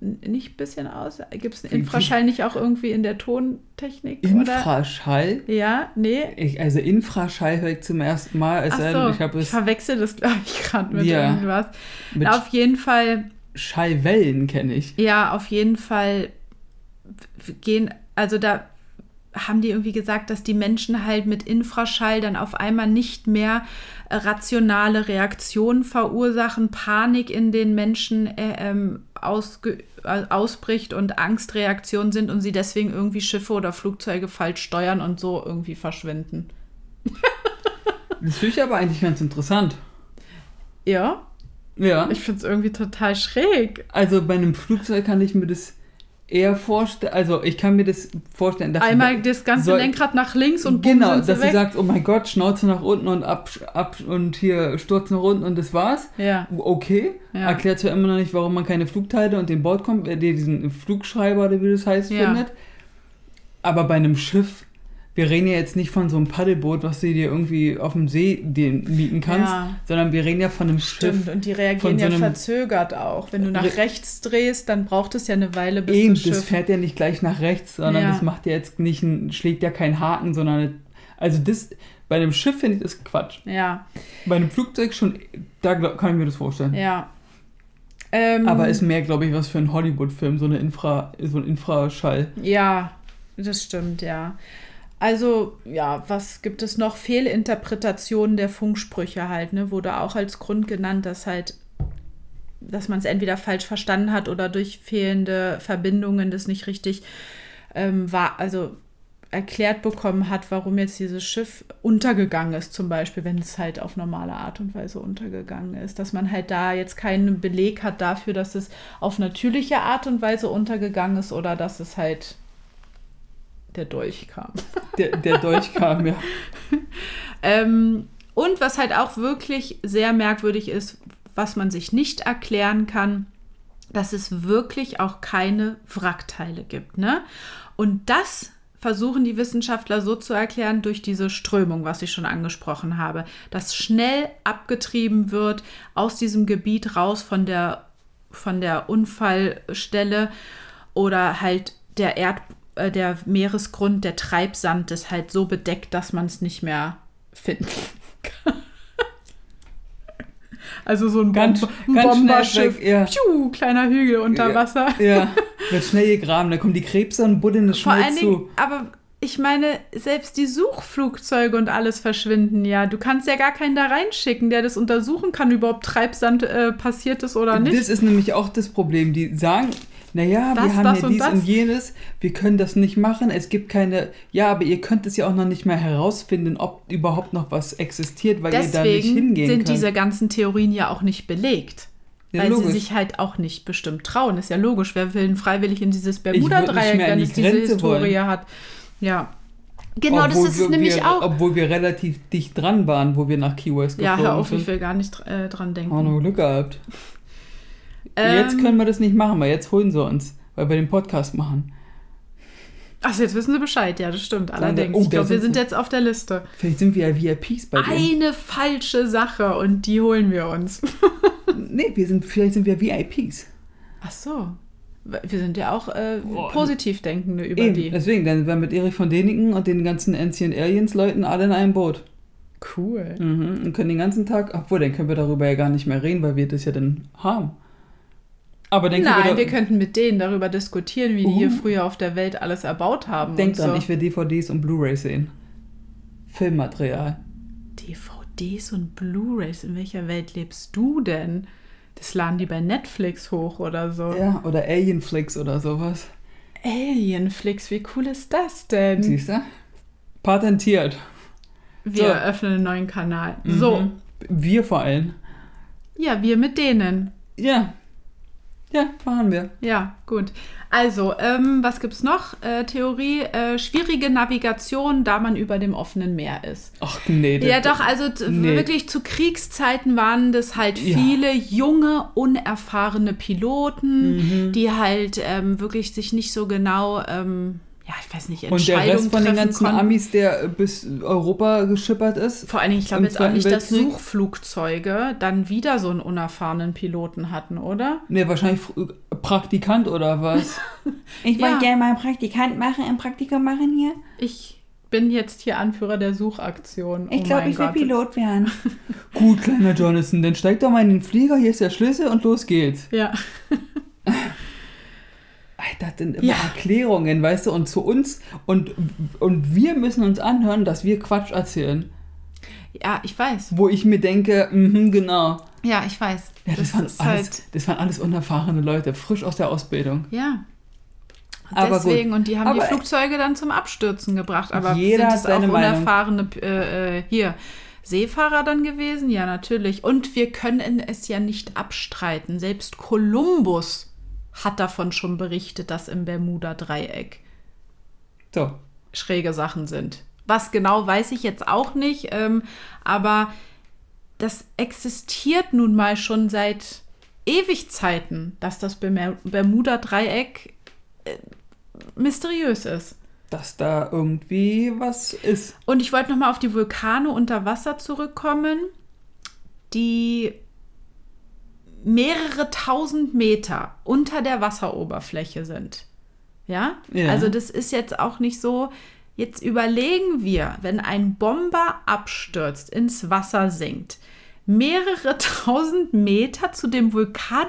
Speaker 1: nicht ein bisschen aus? Gibt es einen Infraschall nicht auch irgendwie in der Tontechnik? Oder?
Speaker 2: Infraschall?
Speaker 1: Ja, nee.
Speaker 2: Ich, also Infraschall höre ich zum ersten Mal.
Speaker 1: Ach so,
Speaker 2: ich
Speaker 1: ich
Speaker 2: es
Speaker 1: verwechsel das, glaube ich, gerade mit
Speaker 2: Ja.
Speaker 1: irgendwas.
Speaker 2: mit
Speaker 1: auf jeden Fall
Speaker 2: Schallwellen kenne ich.
Speaker 1: Ja, auf jeden Fall gehen, also da haben die irgendwie gesagt, dass die Menschen halt mit Infraschall dann auf einmal nicht mehr äh, rationale Reaktionen verursachen, Panik in den Menschen äh, ähm, ausge, äh, ausbricht und Angstreaktionen sind und sie deswegen irgendwie Schiffe oder Flugzeuge falsch steuern und so irgendwie verschwinden.
Speaker 2: Das finde ich aber eigentlich ganz interessant.
Speaker 1: Ja,
Speaker 2: Ja.
Speaker 1: ich finde es irgendwie total schräg.
Speaker 2: Also bei einem Flugzeug kann ich mir das eher vorstellen. Also ich kann mir das vorstellen. Dass
Speaker 1: Einmal das ganze
Speaker 2: soll-
Speaker 1: Lenkrad nach links und
Speaker 2: Genau, dass du
Speaker 1: weg.
Speaker 2: sagst, oh mein Gott, Schnauze nach unten und ab, ab und hier Sturz nach unten und das war's.
Speaker 1: ja,
Speaker 2: Okay.
Speaker 1: Ja.
Speaker 2: Erklärt zwar immer noch nicht, warum man keine Flugteile und den Bordkom äh, diesen Flugschreiber oder wie das heißt,
Speaker 1: Ja.
Speaker 2: findet. Aber bei einem Schiff, wir reden ja jetzt nicht von so einem Paddelboot, was du dir irgendwie auf dem See mieten kannst,
Speaker 1: Ja.
Speaker 2: sondern wir reden ja von einem
Speaker 1: Stimmt,
Speaker 2: Schiff.
Speaker 1: und die reagieren ja verzögert auch. Wenn du nach
Speaker 2: Re-
Speaker 1: rechts drehst, dann braucht es ja eine Weile, bis
Speaker 2: Eben,
Speaker 1: das
Speaker 2: das
Speaker 1: Schiff...
Speaker 2: fährt ja nicht gleich nach rechts, sondern
Speaker 1: Ja.
Speaker 2: das macht ja jetzt nicht, ein, schlägt ja keinen Haken, sondern also das, bei einem Schiff finde ich das Quatsch.
Speaker 1: Ja,
Speaker 2: Bei einem Flugzeug schon, da glaub, kann ich mir das vorstellen.
Speaker 1: ja. Ähm,
Speaker 2: Aber ist mehr, glaube ich, was für ein Hollywood-Film, so, eine Infra, so ein Infraschall.
Speaker 1: Ja, das stimmt, ja. Also, ja, was gibt es noch? Fehlinterpretationen der Funksprüche halt, ne? Wurde auch als Grund genannt, dass halt, dass man es entweder falsch verstanden hat oder durch fehlende Verbindungen das nicht richtig ähm, war, also erklärt bekommen hat, warum jetzt dieses Schiff untergegangen ist, zum Beispiel, wenn es halt auf normale Art und Weise untergegangen ist. Dass man halt da jetzt keinen Beleg hat dafür, dass es auf natürliche Art und Weise untergegangen ist oder dass es halt der Dolch kam.
Speaker 2: Der, der Dolch kam, ja.
Speaker 1: Ähm, und was halt auch wirklich sehr merkwürdig ist, was man sich nicht erklären kann, dass es wirklich auch keine Wrackteile gibt. Ne? Und das versuchen die Wissenschaftler so zu erklären durch diese Strömung, was ich schon angesprochen habe, dass schnell abgetrieben wird aus diesem Gebiet raus von der, von der Unfallstelle oder halt der Erd, äh, der Meeresgrund, der Treibsand ist halt so bedeckt, dass man es nicht mehr finden kann. Also so ein,
Speaker 2: Ganz-
Speaker 1: Bomb ein
Speaker 2: ganz
Speaker 1: Bomberschiff,
Speaker 2: weg, ja.
Speaker 1: Piu, kleiner Hügel unter
Speaker 2: Ja.
Speaker 1: Wasser.
Speaker 2: Ja, wird schnell gegraben, da kommen die Krebse und buddeln das
Speaker 1: Vor
Speaker 2: schnell
Speaker 1: allen
Speaker 2: zu.
Speaker 1: Dingen, aber ich meine, selbst die Suchflugzeuge und alles verschwinden ja. Du kannst ja gar keinen da reinschicken, der das untersuchen kann, überhaupt Treibsand äh, passiert ist oder nicht.
Speaker 2: Das ist nämlich auch das Problem. Die sagen, naja,
Speaker 1: Das,
Speaker 2: wir haben
Speaker 1: das
Speaker 2: ja
Speaker 1: und
Speaker 2: dies
Speaker 1: das.
Speaker 2: und jenes, wir können das nicht machen, es gibt keine, ja, aber ihr könnt es ja auch noch nicht mehr herausfinden, ob überhaupt noch was existiert, weil ihr da nicht
Speaker 1: Deswegen
Speaker 2: hingehen
Speaker 1: sind
Speaker 2: könnt.
Speaker 1: diese ganzen Theorien ja auch nicht belegt.
Speaker 2: Ja,
Speaker 1: weil
Speaker 2: logisch.
Speaker 1: sie sich halt auch nicht bestimmt trauen. Ist ja logisch. Wer will denn freiwillig in dieses Bermuda-Dreieck, wenn es diese Historie
Speaker 2: wollen.
Speaker 1: hat? Ja. Genau,
Speaker 2: Obwohl
Speaker 1: das ist
Speaker 2: wir,
Speaker 1: es nämlich
Speaker 2: wir,
Speaker 1: auch.
Speaker 2: Obwohl wir relativ dicht dran waren, wo wir nach Key West
Speaker 1: Ja,
Speaker 2: geflogen
Speaker 1: hör auf, ich
Speaker 2: sind.
Speaker 1: will gar nicht äh, dran denken.
Speaker 2: Auch noch Glück gehabt.
Speaker 1: Ähm,
Speaker 2: jetzt können wir das nicht machen, weil jetzt holen sie uns, weil wir den Podcast machen.
Speaker 1: Achso, jetzt wissen sie Bescheid. Ja, das stimmt. Allerdings.
Speaker 2: oh,
Speaker 1: ich glaube, wir
Speaker 2: sind
Speaker 1: jetzt auf der Liste.
Speaker 2: Vielleicht sind wir ja VIPs bei denen.
Speaker 1: Eine falsche Sache und die holen wir uns.
Speaker 2: Nee, wir sind, vielleicht sind wir VIPs.
Speaker 1: Ach so. Wir sind ja auch äh, positiv denkende über
Speaker 2: Eben,
Speaker 1: die.
Speaker 2: deswegen, dann sind wir mit Erich von Däniken und den ganzen Ancient Aliens Leuten alle in einem Boot.
Speaker 1: Cool.
Speaker 2: Mhm. Und können den ganzen Tag, obwohl, dann können wir darüber ja gar nicht mehr reden, weil wir das ja dann haben. Aber können
Speaker 1: Nein,
Speaker 2: wir,
Speaker 1: wir könnten mit denen darüber diskutieren, wie die hier
Speaker 2: Uh.
Speaker 1: früher auf der Welt alles erbaut haben.
Speaker 2: denkt
Speaker 1: und
Speaker 2: dran,
Speaker 1: so.
Speaker 2: ich will DVDs und Blu-rays sehen. Filmmaterial.
Speaker 1: DVDs und Blu-rays, in welcher Welt lebst du denn? Das laden die bei Netflix hoch oder so.
Speaker 2: Ja, oder Alienflix oder sowas.
Speaker 1: Alienflix, wie cool ist das denn?
Speaker 2: Siehst du? Patentiert.
Speaker 1: Wir
Speaker 2: So.
Speaker 1: öffnen einen neuen Kanal.
Speaker 2: Mhm.
Speaker 1: So,
Speaker 2: Wir vor allem.
Speaker 1: ja, wir mit denen.
Speaker 2: Ja. Ja, machen wir.
Speaker 1: Ja, gut. Also, ähm, was gibt's noch? Äh, Theorie, äh, schwierige Navigation, da man über dem offenen Meer ist.
Speaker 2: Ach nee.
Speaker 1: Ja, doch, also
Speaker 2: nee.
Speaker 1: wirklich zu Kriegszeiten waren das halt
Speaker 2: Ja.
Speaker 1: viele junge, unerfahrene Piloten,
Speaker 2: Mhm.
Speaker 1: die halt ähm, wirklich sich nicht so genau ähm, ja, ich weiß nicht,
Speaker 2: Und der Rest von den ganzen
Speaker 1: konnten.
Speaker 2: Amis, der äh, bis Europa geschippert ist.
Speaker 1: Vor allen Dingen, ich glaube jetzt auch nicht, dass. Suchflugzeuge dann wieder so einen unerfahrenen Piloten hatten, oder?
Speaker 2: Ne, wahrscheinlich Praktikant oder was?
Speaker 3: Ich
Speaker 1: Ja.
Speaker 3: wollte gerne mal einen Praktikant machen, ein Praktikum machen hier.
Speaker 1: Ich bin jetzt hier Anführer der Suchaktion.
Speaker 3: Ich
Speaker 1: oh
Speaker 3: glaube,
Speaker 1: mein
Speaker 3: ich will. Pilot werden.
Speaker 2: Gut, kleiner Jonathan, dann steig doch mal in den Flieger, hier ist der Schlüssel und los geht's.
Speaker 1: Ja.
Speaker 2: Das sind immer
Speaker 1: Ja.
Speaker 2: Erklärungen, weißt du, und zu uns und, und wir müssen uns anhören, dass wir Quatsch erzählen.
Speaker 1: ja, ich weiß.
Speaker 2: Wo ich mir denke, mhm, genau.
Speaker 1: Ja, ich weiß.
Speaker 2: Ja, das, waren
Speaker 1: ist
Speaker 2: alles,
Speaker 1: halt,
Speaker 2: das waren alles unerfahrene Leute, frisch aus der Ausbildung.
Speaker 1: ja.
Speaker 2: Aber
Speaker 1: Deswegen, und die haben die
Speaker 2: Aber-
Speaker 1: Flugzeuge dann zum Abstürzen gebracht. Aber
Speaker 2: Jeder
Speaker 1: sind es auch
Speaker 2: seine Meinung.
Speaker 1: unerfahrene äh, äh, hier Seefahrer dann gewesen? Ja, natürlich. Und wir können es ja nicht abstreiten. Selbst Kolumbus hat davon schon berichtet, dass im Bermuda-Dreieck
Speaker 2: So,
Speaker 1: schräge Sachen sind. Was genau weiß ich jetzt auch nicht, ähm, aber das existiert nun mal schon seit Ewigzeiten, dass das Bermu- Bermuda-Dreieck äh, mysteriös ist.
Speaker 2: dass da irgendwie was ist.
Speaker 1: Und ich wollte noch mal auf die Vulkane unter Wasser zurückkommen, die mehrere tausend Meter unter der Wasseroberfläche sind. Ja?
Speaker 2: Ja.
Speaker 1: Also das ist jetzt auch nicht so. Jetzt überlegen wir, wenn ein Bomber abstürzt, ins Wasser sinkt, mehrere tausend Meter zu dem Vulkan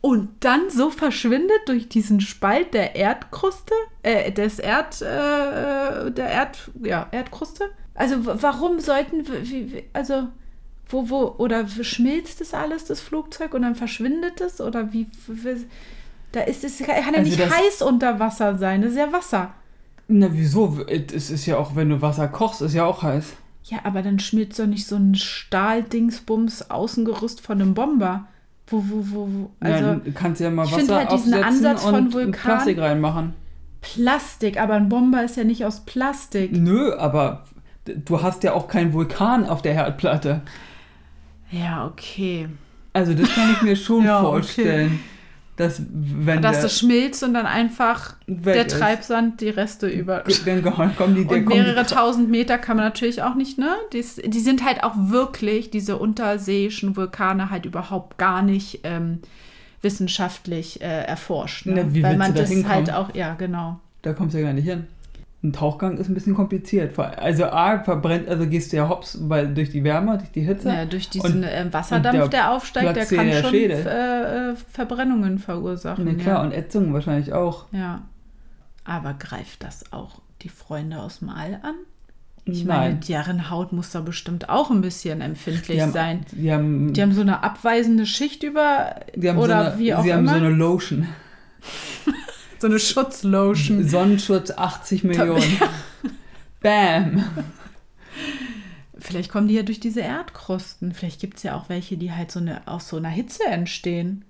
Speaker 1: und dann so verschwindet durch diesen Spalt der Erdkruste, äh, des Erd, äh, der Erd, ja, Erdkruste. Also warum sollten wir, also wo, wo, oder schmilzt das alles, das Flugzeug, und dann verschwindet es? Oder wie, wie da ist es, kann ja
Speaker 2: Also
Speaker 1: nicht heiß unter Wasser sein, das ist ja Wasser.
Speaker 2: Na, wieso? Es ist ja auch, wenn du Wasser kochst, ist ja auch heiß.
Speaker 1: Ja, aber dann schmilzt doch nicht so ein Stahldingsbums Außengerüst von einem Bomber. Wo, wo, wo, wo. Also
Speaker 2: ja, du kannst ja mal
Speaker 1: ich
Speaker 2: Wasser
Speaker 1: find halt diesen Ansatz von Vulkan-
Speaker 2: Plastik reinmachen.
Speaker 1: Plastik, aber ein Bomber ist ja nicht aus Plastik.
Speaker 2: Nö, aber du hast ja auch keinen Vulkan auf der Herdplatte.
Speaker 1: Ja, okay.
Speaker 2: Also das kann ich mir schon
Speaker 1: Ja, okay.
Speaker 2: vorstellen, dass wenn
Speaker 1: Dass
Speaker 2: der
Speaker 1: das schmilzt und dann einfach der
Speaker 2: ist,
Speaker 1: Treibsand die Reste über.
Speaker 2: dann kommen die,
Speaker 1: Und mehrere
Speaker 2: die,
Speaker 1: tausend Meter kann man natürlich auch nicht, ne? Die, die sind halt auch wirklich, diese unterseeischen Vulkane, halt überhaupt gar nicht ähm, wissenschaftlich äh, erforscht. Ne?
Speaker 2: Na, wie
Speaker 1: Weil man das
Speaker 2: hinkommen?
Speaker 1: halt auch, ja, genau.
Speaker 2: da kommst du ja gar nicht hin. Ein Tauchgang ist ein bisschen kompliziert. Also A, verbrennt, also gehst du ja hops, weil durch die Wärme, durch die Hitze.
Speaker 1: Ja, durch diesen
Speaker 2: Und-
Speaker 1: ähm, Wasserdampf,
Speaker 2: und der
Speaker 1: der, aufsteigt, der
Speaker 2: Platz hier
Speaker 1: kann
Speaker 2: der
Speaker 1: schon äh, äh, Verbrennungen verursachen.
Speaker 2: Na klar,
Speaker 1: ja.
Speaker 2: und Ätzungen wahrscheinlich auch.
Speaker 1: ja. Aber greift das auch die Freunde aus dem All an? Ich meine,
Speaker 2: Nein.
Speaker 1: deren Haut muss da bestimmt auch ein bisschen empfindlich
Speaker 2: Die haben,
Speaker 1: sein.
Speaker 2: Die haben,
Speaker 1: Die haben so eine abweisende Schicht über
Speaker 2: haben
Speaker 1: oder
Speaker 2: so eine,
Speaker 1: wie auch
Speaker 2: sie haben
Speaker 1: immer.
Speaker 2: so eine Lotion.
Speaker 1: So eine Schutzlotion.
Speaker 2: Sonnenschutz 80 Millionen. Bam.
Speaker 1: Vielleicht kommen die ja durch diese Erdkrusten. Vielleicht gibt es ja auch welche, die halt so eine, aus so einer Hitze entstehen.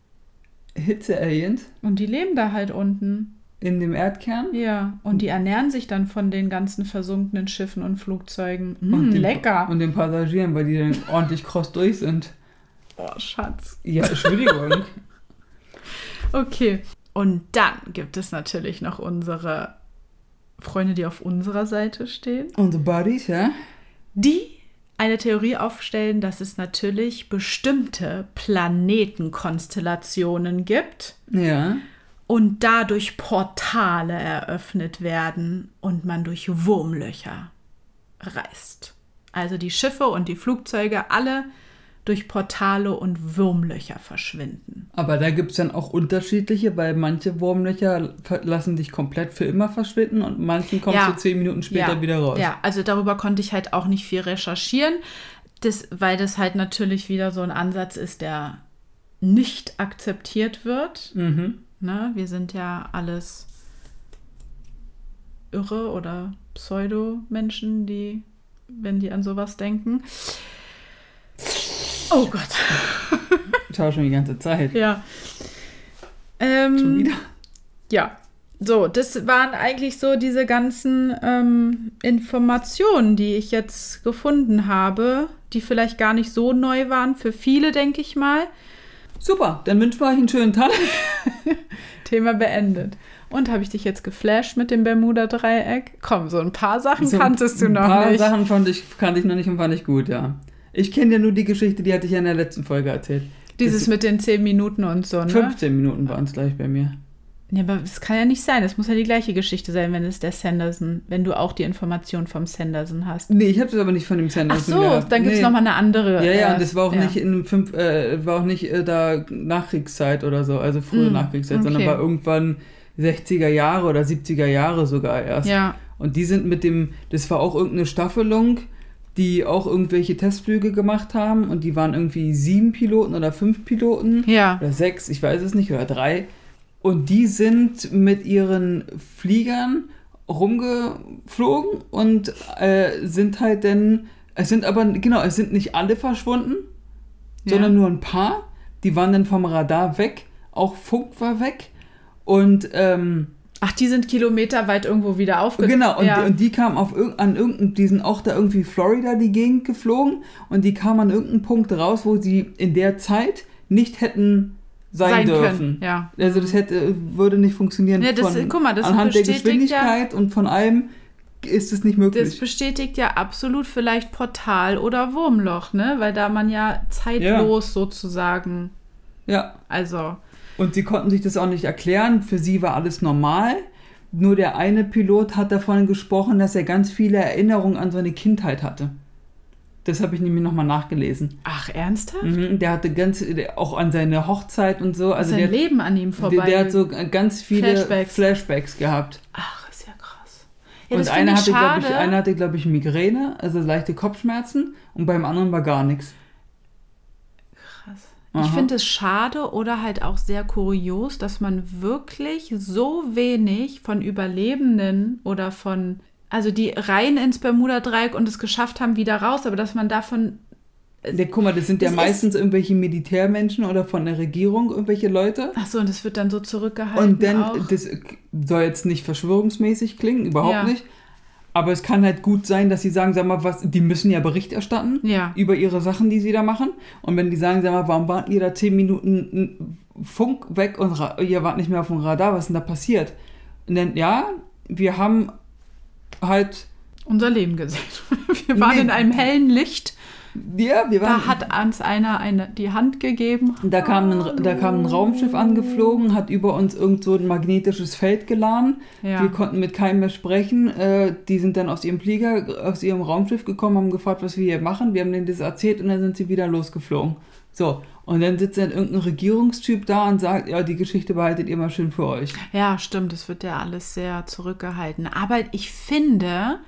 Speaker 2: Hitze-Aliens
Speaker 1: Und die leben da halt unten.
Speaker 2: in dem Erdkern.
Speaker 1: Ja. Und die ernähren sich dann von den ganzen versunkenen Schiffen und Flugzeugen. Mm,
Speaker 2: Und den-
Speaker 1: lecker.
Speaker 2: Und den Passagieren, weil die dann ordentlich kross durch sind.
Speaker 1: oh, Schatz.
Speaker 2: Ja, Entschuldigung.
Speaker 1: Okay. Und dann gibt es natürlich noch unsere Freunde, die auf unserer Seite stehen.
Speaker 2: Unsere Buddies, ja?
Speaker 1: die eine Theorie aufstellen, dass es natürlich bestimmte Planetenkonstellationen gibt
Speaker 2: Ja.
Speaker 1: und dadurch Portale eröffnet werden und man durch Wurmlöcher reist. Also die Schiffe und die Flugzeuge alle durch Portale und Wurmlöcher verschwinden.
Speaker 2: Aber da gibt es dann auch unterschiedliche, weil manche Wurmlöcher lassen dich komplett für immer verschwinden und manchen kommst
Speaker 1: Ja.
Speaker 2: du zehn Minuten später
Speaker 1: ja,
Speaker 2: wieder raus.
Speaker 1: Ja, also darüber konnte ich halt auch nicht viel recherchieren, das, weil das halt natürlich wieder so ein Ansatz ist, der nicht akzeptiert wird.
Speaker 2: Mhm.
Speaker 1: Ne? Wir sind ja alles irre oder Pseudo-Menschen, die, wenn die an sowas denken. Oh Gott.
Speaker 2: Ich schaue schon die ganze Zeit.
Speaker 1: Ja. Ähm,
Speaker 2: Schon wieder.
Speaker 1: Ja, so, das waren eigentlich so diese ganzen ähm, Informationen, die ich jetzt gefunden habe, die vielleicht gar nicht so neu waren für viele, denke ich mal.
Speaker 2: Super, dann wünschen wir euch einen schönen Tag.
Speaker 1: Thema beendet. Und habe ich dich jetzt geflasht mit dem Bermuda-Dreieck? Komm, so ein paar Sachen
Speaker 2: So
Speaker 1: kanntest du noch
Speaker 2: Ein paar
Speaker 1: nicht.
Speaker 2: Sachen fand ich, kannte ich noch nicht und fand ich gut, ja. Ich kenne ja nur die Geschichte, die hatte ich ja in der letzten Folge erzählt.
Speaker 1: Dieses mit den 10 Minuten und so, ne?
Speaker 2: 15 Minuten waren es gleich bei mir.
Speaker 1: Ja, aber es kann ja nicht sein. Es muss ja die gleiche Geschichte sein, wenn es der Sanderson, wenn du auch die Information vom Sanderson hast.
Speaker 2: Nee, ich habe das aber nicht von dem
Speaker 1: Ach
Speaker 2: Sanderson
Speaker 1: so,
Speaker 2: gehabt.
Speaker 1: dann gibt es
Speaker 2: nee.
Speaker 1: nochmal eine andere.
Speaker 2: Ja, ja,
Speaker 1: äh,
Speaker 2: und das war auch
Speaker 1: ja.
Speaker 2: nicht in fünf, äh, war auch nicht äh, da Nachkriegszeit oder so, also frühe
Speaker 1: Mm,
Speaker 2: Nachkriegszeit, sondern
Speaker 1: okay.
Speaker 2: war irgendwann 60er Jahre oder 70er Jahre sogar erst.
Speaker 1: Ja,
Speaker 2: Und die sind mit dem, das war auch irgendeine Staffelung, die auch irgendwelche Testflüge gemacht haben und die waren irgendwie sieben Piloten oder fünf Piloten
Speaker 1: ja.
Speaker 2: oder sechs, ich weiß es nicht, oder drei. Und die sind mit ihren Fliegern rumgeflogen und äh, sind halt dann, es sind aber, genau, es sind nicht alle verschwunden,
Speaker 1: Ja.
Speaker 2: sondern nur ein paar. Die waren dann vom Radar weg, auch Funk war weg. Und ähm,
Speaker 1: Ach, die sind kilometerweit irgendwo wieder aufgetaucht.
Speaker 2: Genau, und,
Speaker 1: ja.
Speaker 2: und die kamen auf irg an irgendeinem, die sind auch da irgendwie Florida die Gegend geflogen und die kamen an irgendeinem Punkt raus, wo sie in der Zeit nicht hätten sein,
Speaker 1: sein
Speaker 2: dürfen.
Speaker 1: können. Ja.
Speaker 2: Also das hätte, würde nicht funktionieren.
Speaker 1: Ja, das-
Speaker 2: von,
Speaker 1: guck mal, das
Speaker 2: anhand der Geschwindigkeit und von allem ist es nicht
Speaker 1: Das
Speaker 2: möglich.
Speaker 1: bestätigt ja absolut vielleicht Portal oder Wurmloch, ne? Weil da man ja zeitlos sozusagen,
Speaker 2: Ja,
Speaker 1: also
Speaker 2: und sie konnten sich das auch nicht erklären. Für sie war alles normal. Nur der eine Pilot hat davon gesprochen, dass er ganz viele Erinnerungen an seine Kindheit hatte. Das habe ich nämlich nochmal nachgelesen.
Speaker 1: ach ernsthaft?
Speaker 2: Mhm, der hatte ganz, der, auch an seine Hochzeit und so. Also
Speaker 1: ist
Speaker 2: der,
Speaker 1: sein Leben an ihm vorbei.
Speaker 2: der, der hat so ganz viele
Speaker 1: Flashbacks.
Speaker 2: Flashbacks, gehabt.
Speaker 1: ach, ist ja krass. Ja,
Speaker 2: und einer hatte, glaube ich, einer hatte, glaube ich, Migräne, also leichte Kopfschmerzen, und beim anderen war gar nichts. Aha.
Speaker 1: Ich finde es schade oder halt auch sehr kurios, dass man wirklich so wenig von Überlebenden oder von, also die rein ins Bermuda-Dreieck und es geschafft haben, wieder raus, aber dass man davon,
Speaker 2: Der, guck mal, das sind ja
Speaker 1: Das ist-
Speaker 2: meistens irgendwelche Militärmenschen oder von der Regierung irgendwelche Leute.
Speaker 1: ach so, und das wird dann so zurückgehalten.
Speaker 2: Und dann,
Speaker 1: auch.
Speaker 2: das soll jetzt nicht verschwörungsmäßig klingen, überhaupt
Speaker 1: Ja.
Speaker 2: nicht. Aber es kann halt gut sein, dass sie sagen, sag mal, was, die müssen ja Bericht erstatten
Speaker 1: Ja.
Speaker 2: über ihre Sachen, die sie da machen. Und wenn die sagen, sag mal, warum warten ihr da zehn Minuten Funk weg und ihr wart nicht mehr auf dem Radar, was ist denn da passiert? Und dann, ja, wir haben halt,
Speaker 1: unser Leben gesehen. Wir waren
Speaker 2: Nee.
Speaker 1: in einem hellen Licht.
Speaker 2: Ja, wir waren,
Speaker 1: Da hat uns einer eine, die Hand gegeben.
Speaker 2: da kam, ein, da kam ein Raumschiff angeflogen, hat über uns irgend so ein magnetisches Feld geladen.
Speaker 1: Ja.
Speaker 2: Wir konnten mit keinem mehr sprechen. Äh, die sind dann aus ihrem Flieger, aus ihrem Raumschiff gekommen, haben gefragt, was wir hier machen. Wir haben denen das erzählt und dann sind sie wieder losgeflogen. So, und dann sitzt dann irgendein Regierungstyp da und sagt, ja, die Geschichte behaltet ihr mal schön für euch.
Speaker 1: ja, stimmt, es wird ja alles sehr zurückgehalten. Aber ich finde,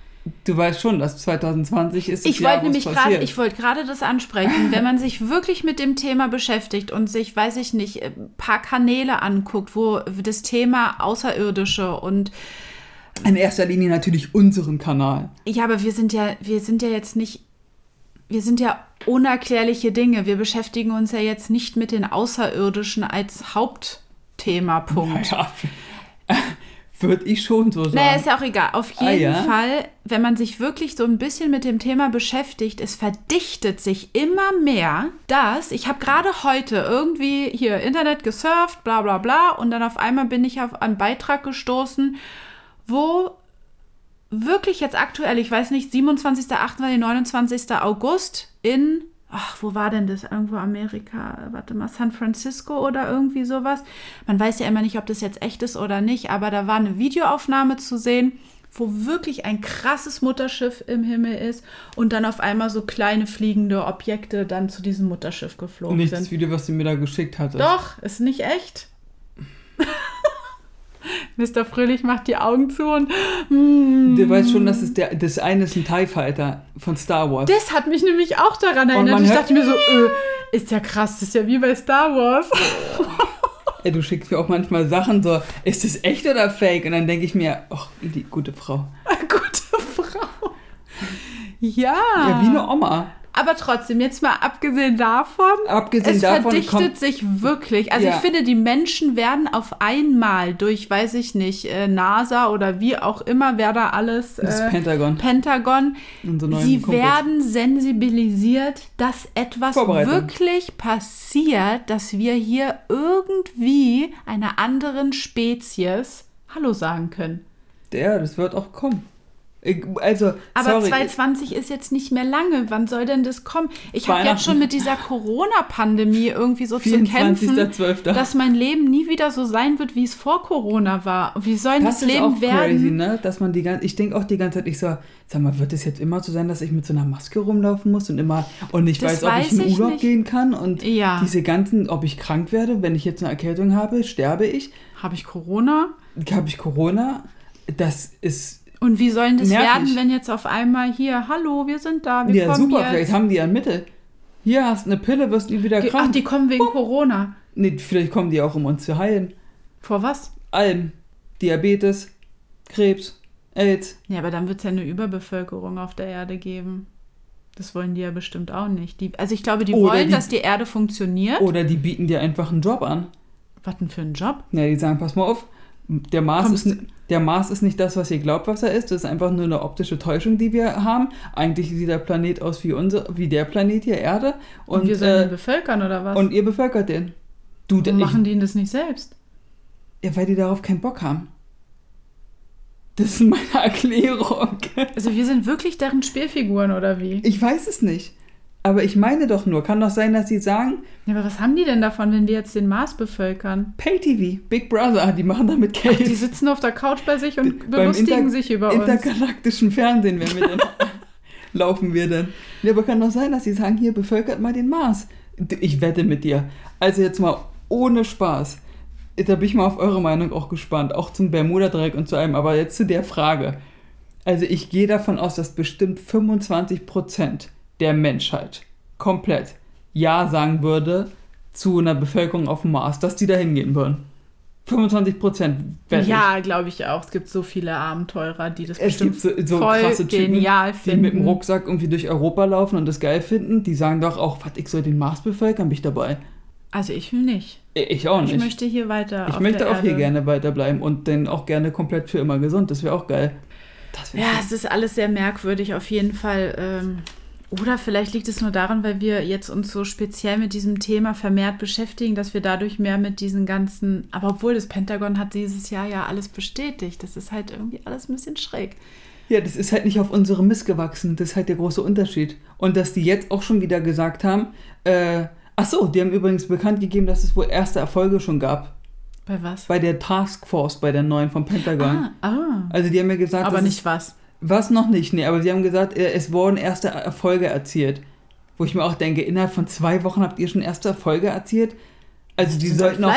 Speaker 2: Du weißt schon, dass 2020 ist
Speaker 1: Ich wollte nämlich gerade, ich wollte gerade das ansprechen, wenn man sich wirklich mit dem Thema beschäftigt und sich, weiß ich nicht, ein paar Kanäle anguckt, wo das Thema Außerirdische und
Speaker 2: In erster Linie natürlich unseren Kanal.
Speaker 1: ja, aber wir sind ja, wir sind ja jetzt nicht, wir sind ja unerklärliche Dinge. Wir beschäftigen uns ja jetzt nicht mit den Außerirdischen als Hauptthema. Punkt.
Speaker 2: Würde ich schon so sagen.
Speaker 1: Naja, ist ja auch egal. Auf
Speaker 2: Ah,
Speaker 1: jeden
Speaker 2: ja?
Speaker 1: Fall, wenn man sich wirklich so ein bisschen mit dem Thema beschäftigt, es verdichtet sich immer mehr, dass ich habe gerade heute irgendwie hier Internet gesurft, bla bla bla, und dann auf einmal bin ich auf einen Beitrag gestoßen, wo wirklich jetzt aktuell, ich weiß nicht, 27., 28., 29. August in, ach, wo war denn das? Irgendwo Amerika, warte mal, San Francisco oder irgendwie sowas. Man weiß ja immer nicht, ob das jetzt echt ist oder nicht, aber da war eine Videoaufnahme zu sehen, wo wirklich ein krasses Mutterschiff im Himmel ist und dann auf einmal so kleine fliegende Objekte dann zu diesem Mutterschiff geflogen
Speaker 2: Nicht
Speaker 1: sind.
Speaker 2: das Video, was du mir da geschickt hattest.
Speaker 1: Doch, ist nicht echt. Mr. Fröhlich macht die Augen zu und mm,
Speaker 2: Du weißt schon, dass es der, das eine ist ein TIE Fighter von Star Wars.
Speaker 1: das hat mich nämlich auch daran erinnert. Ich dachte mir so, äh, ist ja krass, das ist ja wie bei Star Wars.
Speaker 2: Ey, du schickst mir auch manchmal Sachen so, ist das echt oder fake? Und dann denke ich mir, ach, die gute Frau.
Speaker 1: Gute Frau. Ja.
Speaker 2: Ja, wie eine Oma.
Speaker 1: Aber trotzdem, jetzt mal abgesehen davon,
Speaker 2: Abgesehen
Speaker 1: es
Speaker 2: davon
Speaker 1: verdichtet sich wirklich. Also
Speaker 2: Ja.
Speaker 1: ich finde, die Menschen werden auf einmal durch, weiß ich nicht, äh, NASA oder wie auch immer, wer da alles,
Speaker 2: das
Speaker 1: äh,
Speaker 2: Pentagon.
Speaker 1: Pentagon, sie
Speaker 2: Kumpels.
Speaker 1: werden sensibilisiert, dass etwas wirklich passiert, dass wir hier irgendwie einer anderen Spezies Hallo sagen können.
Speaker 2: Ja, das wird auch kommen. Ich, also,
Speaker 1: Aber
Speaker 2: sorry.
Speaker 1: 2020 ist jetzt nicht mehr lange. Wann soll denn das kommen? Ich habe jetzt schon mit dieser Corona-Pandemie irgendwie so zu kämpfen,
Speaker 2: 24.12.
Speaker 1: dass mein Leben nie wieder so sein wird, wie es vor Corona war. Wie soll das,
Speaker 2: Das ist
Speaker 1: Leben
Speaker 2: auch
Speaker 1: werden?
Speaker 2: crazy, ne? Dass man die ganze, ich denke auch die ganze Zeit, ich so, sag mal, wird es jetzt immer so sein, dass ich mit so einer Maske rumlaufen muss und immer und nicht
Speaker 1: Das
Speaker 2: weiß, ob ich in
Speaker 1: ich
Speaker 2: Urlaub
Speaker 1: nicht.
Speaker 2: gehen kann und
Speaker 1: Ja.
Speaker 2: diese ganzen, ob ich krank werde, wenn ich jetzt eine Erkältung habe, sterbe ich,
Speaker 1: Habe ich Corona?
Speaker 2: habe ich Corona, das ist
Speaker 1: Und wie soll denn das
Speaker 2: Nervig.
Speaker 1: werden, wenn jetzt auf einmal hier, hallo, wir sind da, wir
Speaker 2: ja super,
Speaker 1: jetzt.
Speaker 2: vielleicht haben die ja ein Mittel. Hier hast eine Pille, wirst nie wieder
Speaker 1: Die-
Speaker 2: krank.
Speaker 1: Ach, die kommen wegen Corona.
Speaker 2: nee, vielleicht kommen die auch, um uns zu heilen.
Speaker 1: Vor was?
Speaker 2: Allem. Diabetes, Krebs, AIDS.
Speaker 1: Ja, aber dann wird es ja eine Überbevölkerung auf der Erde geben. Das wollen die ja bestimmt auch nicht. Die, also ich glaube, die
Speaker 2: Oder
Speaker 1: wollen,
Speaker 2: die-
Speaker 1: dass die Erde funktioniert.
Speaker 2: Oder die bieten dir einfach einen Job an.
Speaker 1: Was denn für ein Job?
Speaker 2: Ja, die sagen, pass mal auf, der Mars,
Speaker 1: Kommst
Speaker 2: ist, der Mars ist nicht das, was ihr glaubt, was er ist. Das ist einfach nur eine optische Täuschung, die wir haben. Eigentlich sieht der Planet aus wie, unser, wie der Planet hier, Erde.
Speaker 1: Und,
Speaker 2: Und,
Speaker 1: wir sollen
Speaker 2: äh,
Speaker 1: den bevölkern oder was?
Speaker 2: und ihr bevölkert den. Du,
Speaker 1: Warum
Speaker 2: ich,
Speaker 1: machen die das nicht selbst?
Speaker 2: ja, weil die darauf keinen Bock haben. Das ist meine Erklärung.
Speaker 1: Also wir sind wirklich deren Spielfiguren oder wie?
Speaker 2: Ich weiß es nicht. Aber ich meine doch nur, kann doch sein, dass sie sagen,
Speaker 1: Ja, aber was haben die denn davon, wenn wir jetzt den Mars bevölkern?
Speaker 2: Pay-TV, Big Brother, die machen damit Geld.
Speaker 1: Die sitzen auf der Couch bei sich und belustigen sich über uns.
Speaker 2: intergalaktischen Fernsehen, wenn wir dann laufen wir dann. Ja, aber kann doch sein, dass sie sagen, hier bevölkert mal den Mars. Ich wette mit dir. Also jetzt mal ohne Spaß. Da bin ich mal auf eure Meinung auch gespannt, auch zum Bermuda-Dreieck und zu allem. Aber jetzt zu der Frage. Also ich gehe davon aus, dass bestimmt 25% der Menschheit komplett Ja sagen würde zu einer Bevölkerung auf dem Mars, dass die da hingehen würden. 25% wette ich.
Speaker 1: ja, glaube ich auch. Es gibt so viele Abenteurer, die das
Speaker 2: Es gibt
Speaker 1: bestimmt
Speaker 2: so, so
Speaker 1: voll
Speaker 2: krasse Typen,
Speaker 1: genial
Speaker 2: die
Speaker 1: finden.
Speaker 2: mit dem Rucksack irgendwie durch Europa laufen und das geil finden. Die sagen doch auch, was, ich soll den Mars bevölkern, bin ich dabei.
Speaker 1: Also ich will nicht.
Speaker 2: Ich auch nicht.
Speaker 1: Ich möchte hier weiter
Speaker 2: Ich möchte auch hier
Speaker 1: Erde.
Speaker 2: gerne weiterbleiben und dann auch gerne komplett für immer gesund. Das wäre auch geil. Das wär
Speaker 1: Ja,
Speaker 2: schön.
Speaker 1: es ist alles sehr merkwürdig auf jeden Fall. Ähm, oder vielleicht liegt es nur daran, weil wir jetzt uns so speziell mit diesem Thema vermehrt beschäftigen, dass wir dadurch mehr mit diesen ganzen. Aber obwohl das Pentagon hat dieses Jahr ja alles bestätigt. Das ist halt irgendwie alles ein bisschen schräg.
Speaker 2: ja, das ist halt nicht auf unsere Mist gewachsen. Das ist halt der große Unterschied. Und dass die jetzt auch schon wieder gesagt haben, äh, ach so, die haben übrigens bekannt gegeben, dass es wohl erste Erfolge schon gab.
Speaker 1: Bei was?
Speaker 2: Bei der Taskforce, bei der neuen vom Pentagon.
Speaker 1: Ah, ah.
Speaker 2: Also die haben mir gesagt,
Speaker 1: Aber nicht was.
Speaker 2: Was noch nicht, nee, aber sie haben gesagt, äh, es wurden erste Erfolge erzielt. Wo ich mir auch denke, innerhalb von zwei Wochen habt ihr schon erste Erfolge erzielt? Also die sollten auch,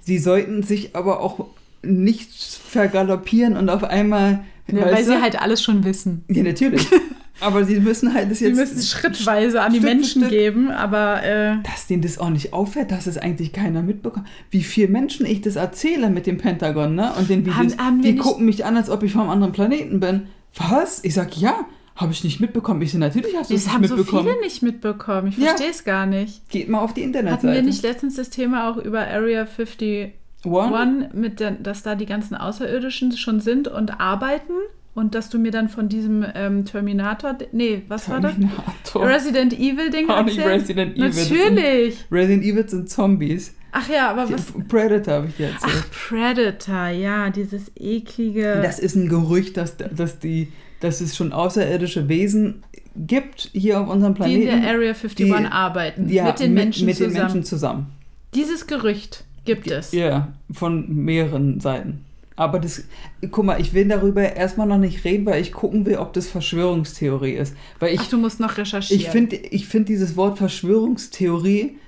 Speaker 2: sie sollten sich aber auch nicht vergaloppieren und auf einmal.
Speaker 1: Ja, weil sie halt alles schon wissen.
Speaker 2: Ja, natürlich. aber sie müssen halt das
Speaker 1: Sie
Speaker 2: jetzt.
Speaker 1: müssen es schrittweise an die
Speaker 2: Stück
Speaker 1: Menschen
Speaker 2: Stück.
Speaker 1: geben, aber äh,
Speaker 2: Dass denen das auch nicht auffällt, dass es eigentlich keiner mitbekommt. Wie viel Menschen ich das erzähle mit dem Pentagon, ne? Und den Videos,
Speaker 1: Haben- haben
Speaker 2: die gucken mich an, als ob ich vom anderen Planeten bin. Was? Ich sag, ja, habe ich nicht mitbekommen. Ich so, natürlich hast du es
Speaker 1: das
Speaker 2: nicht
Speaker 1: haben so
Speaker 2: mitbekommen.
Speaker 1: viele nicht mitbekommen. Ich
Speaker 2: Ja.
Speaker 1: verstehe es gar nicht.
Speaker 2: Geht mal auf die
Speaker 1: Hatten
Speaker 2: Internetseite.
Speaker 1: wir nicht letztens das Thema auch über Area 51,
Speaker 2: One?
Speaker 1: mit der, dass da die ganzen Außerirdischen schon sind und arbeiten? Und dass du mir dann von diesem ähm, Terminator, nee, was war das?
Speaker 2: Terminator.
Speaker 1: Resident Evil Ding erzählst?
Speaker 2: Resident Evil, das sind-
Speaker 1: Natürlich.
Speaker 2: Resident Evil sind Zombies.
Speaker 1: Ach ja, aber was?
Speaker 2: Predator habe ich dir erzählt.
Speaker 1: Ach, Predator, ja, dieses eklige.
Speaker 2: Das ist ein Gerücht, dass, dass, die, dass es schon außerirdische Wesen gibt hier auf unserem
Speaker 1: die in
Speaker 2: Planeten.
Speaker 1: der Area 51
Speaker 2: die-
Speaker 1: arbeiten.
Speaker 2: ja,
Speaker 1: mit den Menschen
Speaker 2: mit
Speaker 1: zusammen.
Speaker 2: den Menschen zusammen.
Speaker 1: Dieses Gerücht gibt es.
Speaker 2: Ja, von mehreren Seiten. Aber das, guck mal, ich will darüber erstmal noch nicht reden, weil ich gucken will, ob das Verschwörungstheorie ist. Weil ich
Speaker 1: Ach, du musst noch recherchieren.
Speaker 2: Ich finde ich find dieses Wort Verschwörungstheorie,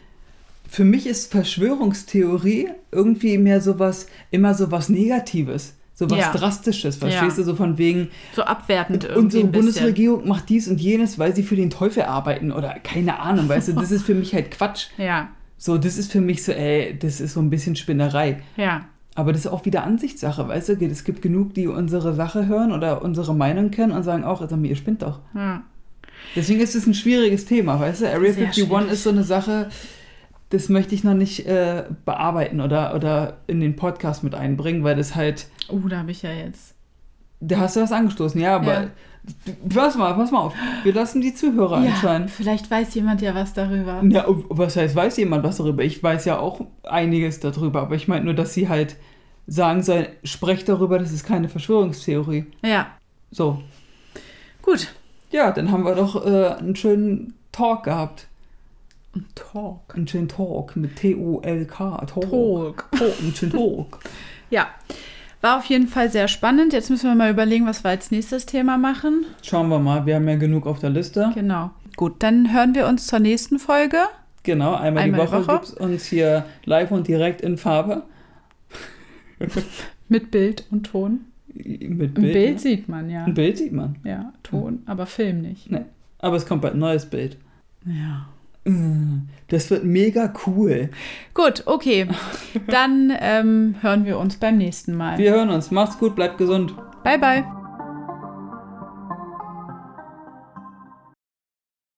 Speaker 2: für mich ist Verschwörungstheorie irgendwie mehr sowas, immer sowas Negatives, sowas
Speaker 1: Ja.
Speaker 2: Drastisches, verstehst
Speaker 1: Ja.
Speaker 2: du, so von wegen,
Speaker 1: so abwertend irgendwie
Speaker 2: unsere
Speaker 1: ein.
Speaker 2: Bundesregierung macht dies und jenes, weil sie für den Teufel arbeiten oder keine Ahnung, weißt du, das ist für mich halt Quatsch.
Speaker 1: Ja,
Speaker 2: So, das ist für mich so, ey, das ist so ein bisschen Spinnerei.
Speaker 1: ja.
Speaker 2: Aber das ist auch wieder Ansichtssache, weißt du? Es gibt genug, die unsere Sache hören oder unsere Meinung kennen und sagen auch, sag mir, ihr spinnt doch.
Speaker 1: ja.
Speaker 2: Deswegen ist es ein schwieriges Thema, weißt du? Area
Speaker 1: Sehr
Speaker 2: 51
Speaker 1: schwierig.
Speaker 2: ist so eine Sache, das möchte ich noch nicht äh, bearbeiten oder, oder in den Podcast mit einbringen, weil das halt,
Speaker 1: Oh, da habe ich ja jetzt.
Speaker 2: da hast du was angestoßen, ja, aber
Speaker 1: Ja.
Speaker 2: pass mal, pass mal auf, wir lassen die Zuhörer
Speaker 1: Ja,
Speaker 2: entscheiden.
Speaker 1: vielleicht weiß jemand ja was darüber.
Speaker 2: Ja, was heißt, weiß jemand was darüber? Ich weiß ja auch einiges darüber, aber ich meine nur, dass sie halt sagen soll, sprecht darüber, das ist keine Verschwörungstheorie.
Speaker 1: Ja,
Speaker 2: So,
Speaker 1: gut.
Speaker 2: ja, dann haben wir doch äh, einen schönen Talk gehabt.
Speaker 1: Talk.
Speaker 2: Einen schönen Talk mit T-O-L-K. Talk.
Speaker 1: Talk.
Speaker 2: Talk. Einen schönen Talk.
Speaker 1: Ja, war auf jeden Fall sehr spannend. Jetzt müssen wir mal überlegen, was wir als nächstes Thema machen.
Speaker 2: Schauen wir mal, wir haben ja genug auf der Liste.
Speaker 1: Genau. Gut, dann hören wir uns zur nächsten Folge.
Speaker 2: Genau, einmal,
Speaker 1: Einmal die
Speaker 2: Woche,
Speaker 1: Woche.
Speaker 2: gibt es uns hier live und direkt in Farbe.
Speaker 1: Mit Bild und Ton.
Speaker 2: Mit
Speaker 1: Ein
Speaker 2: Bild.
Speaker 1: Bild,
Speaker 2: ne?
Speaker 1: sieht man, ja.
Speaker 2: Ein Bild sieht man.
Speaker 1: Ja, Ton, aber Film nicht.
Speaker 2: Ne. Aber es kommt bald ein neues Bild.
Speaker 1: Ja.
Speaker 2: Das wird mega cool.
Speaker 1: Gut, okay. Dann ähm, hören wir uns beim nächsten Mal.
Speaker 2: Wir hören uns. Macht's gut, bleibt gesund.
Speaker 1: Bye, bye.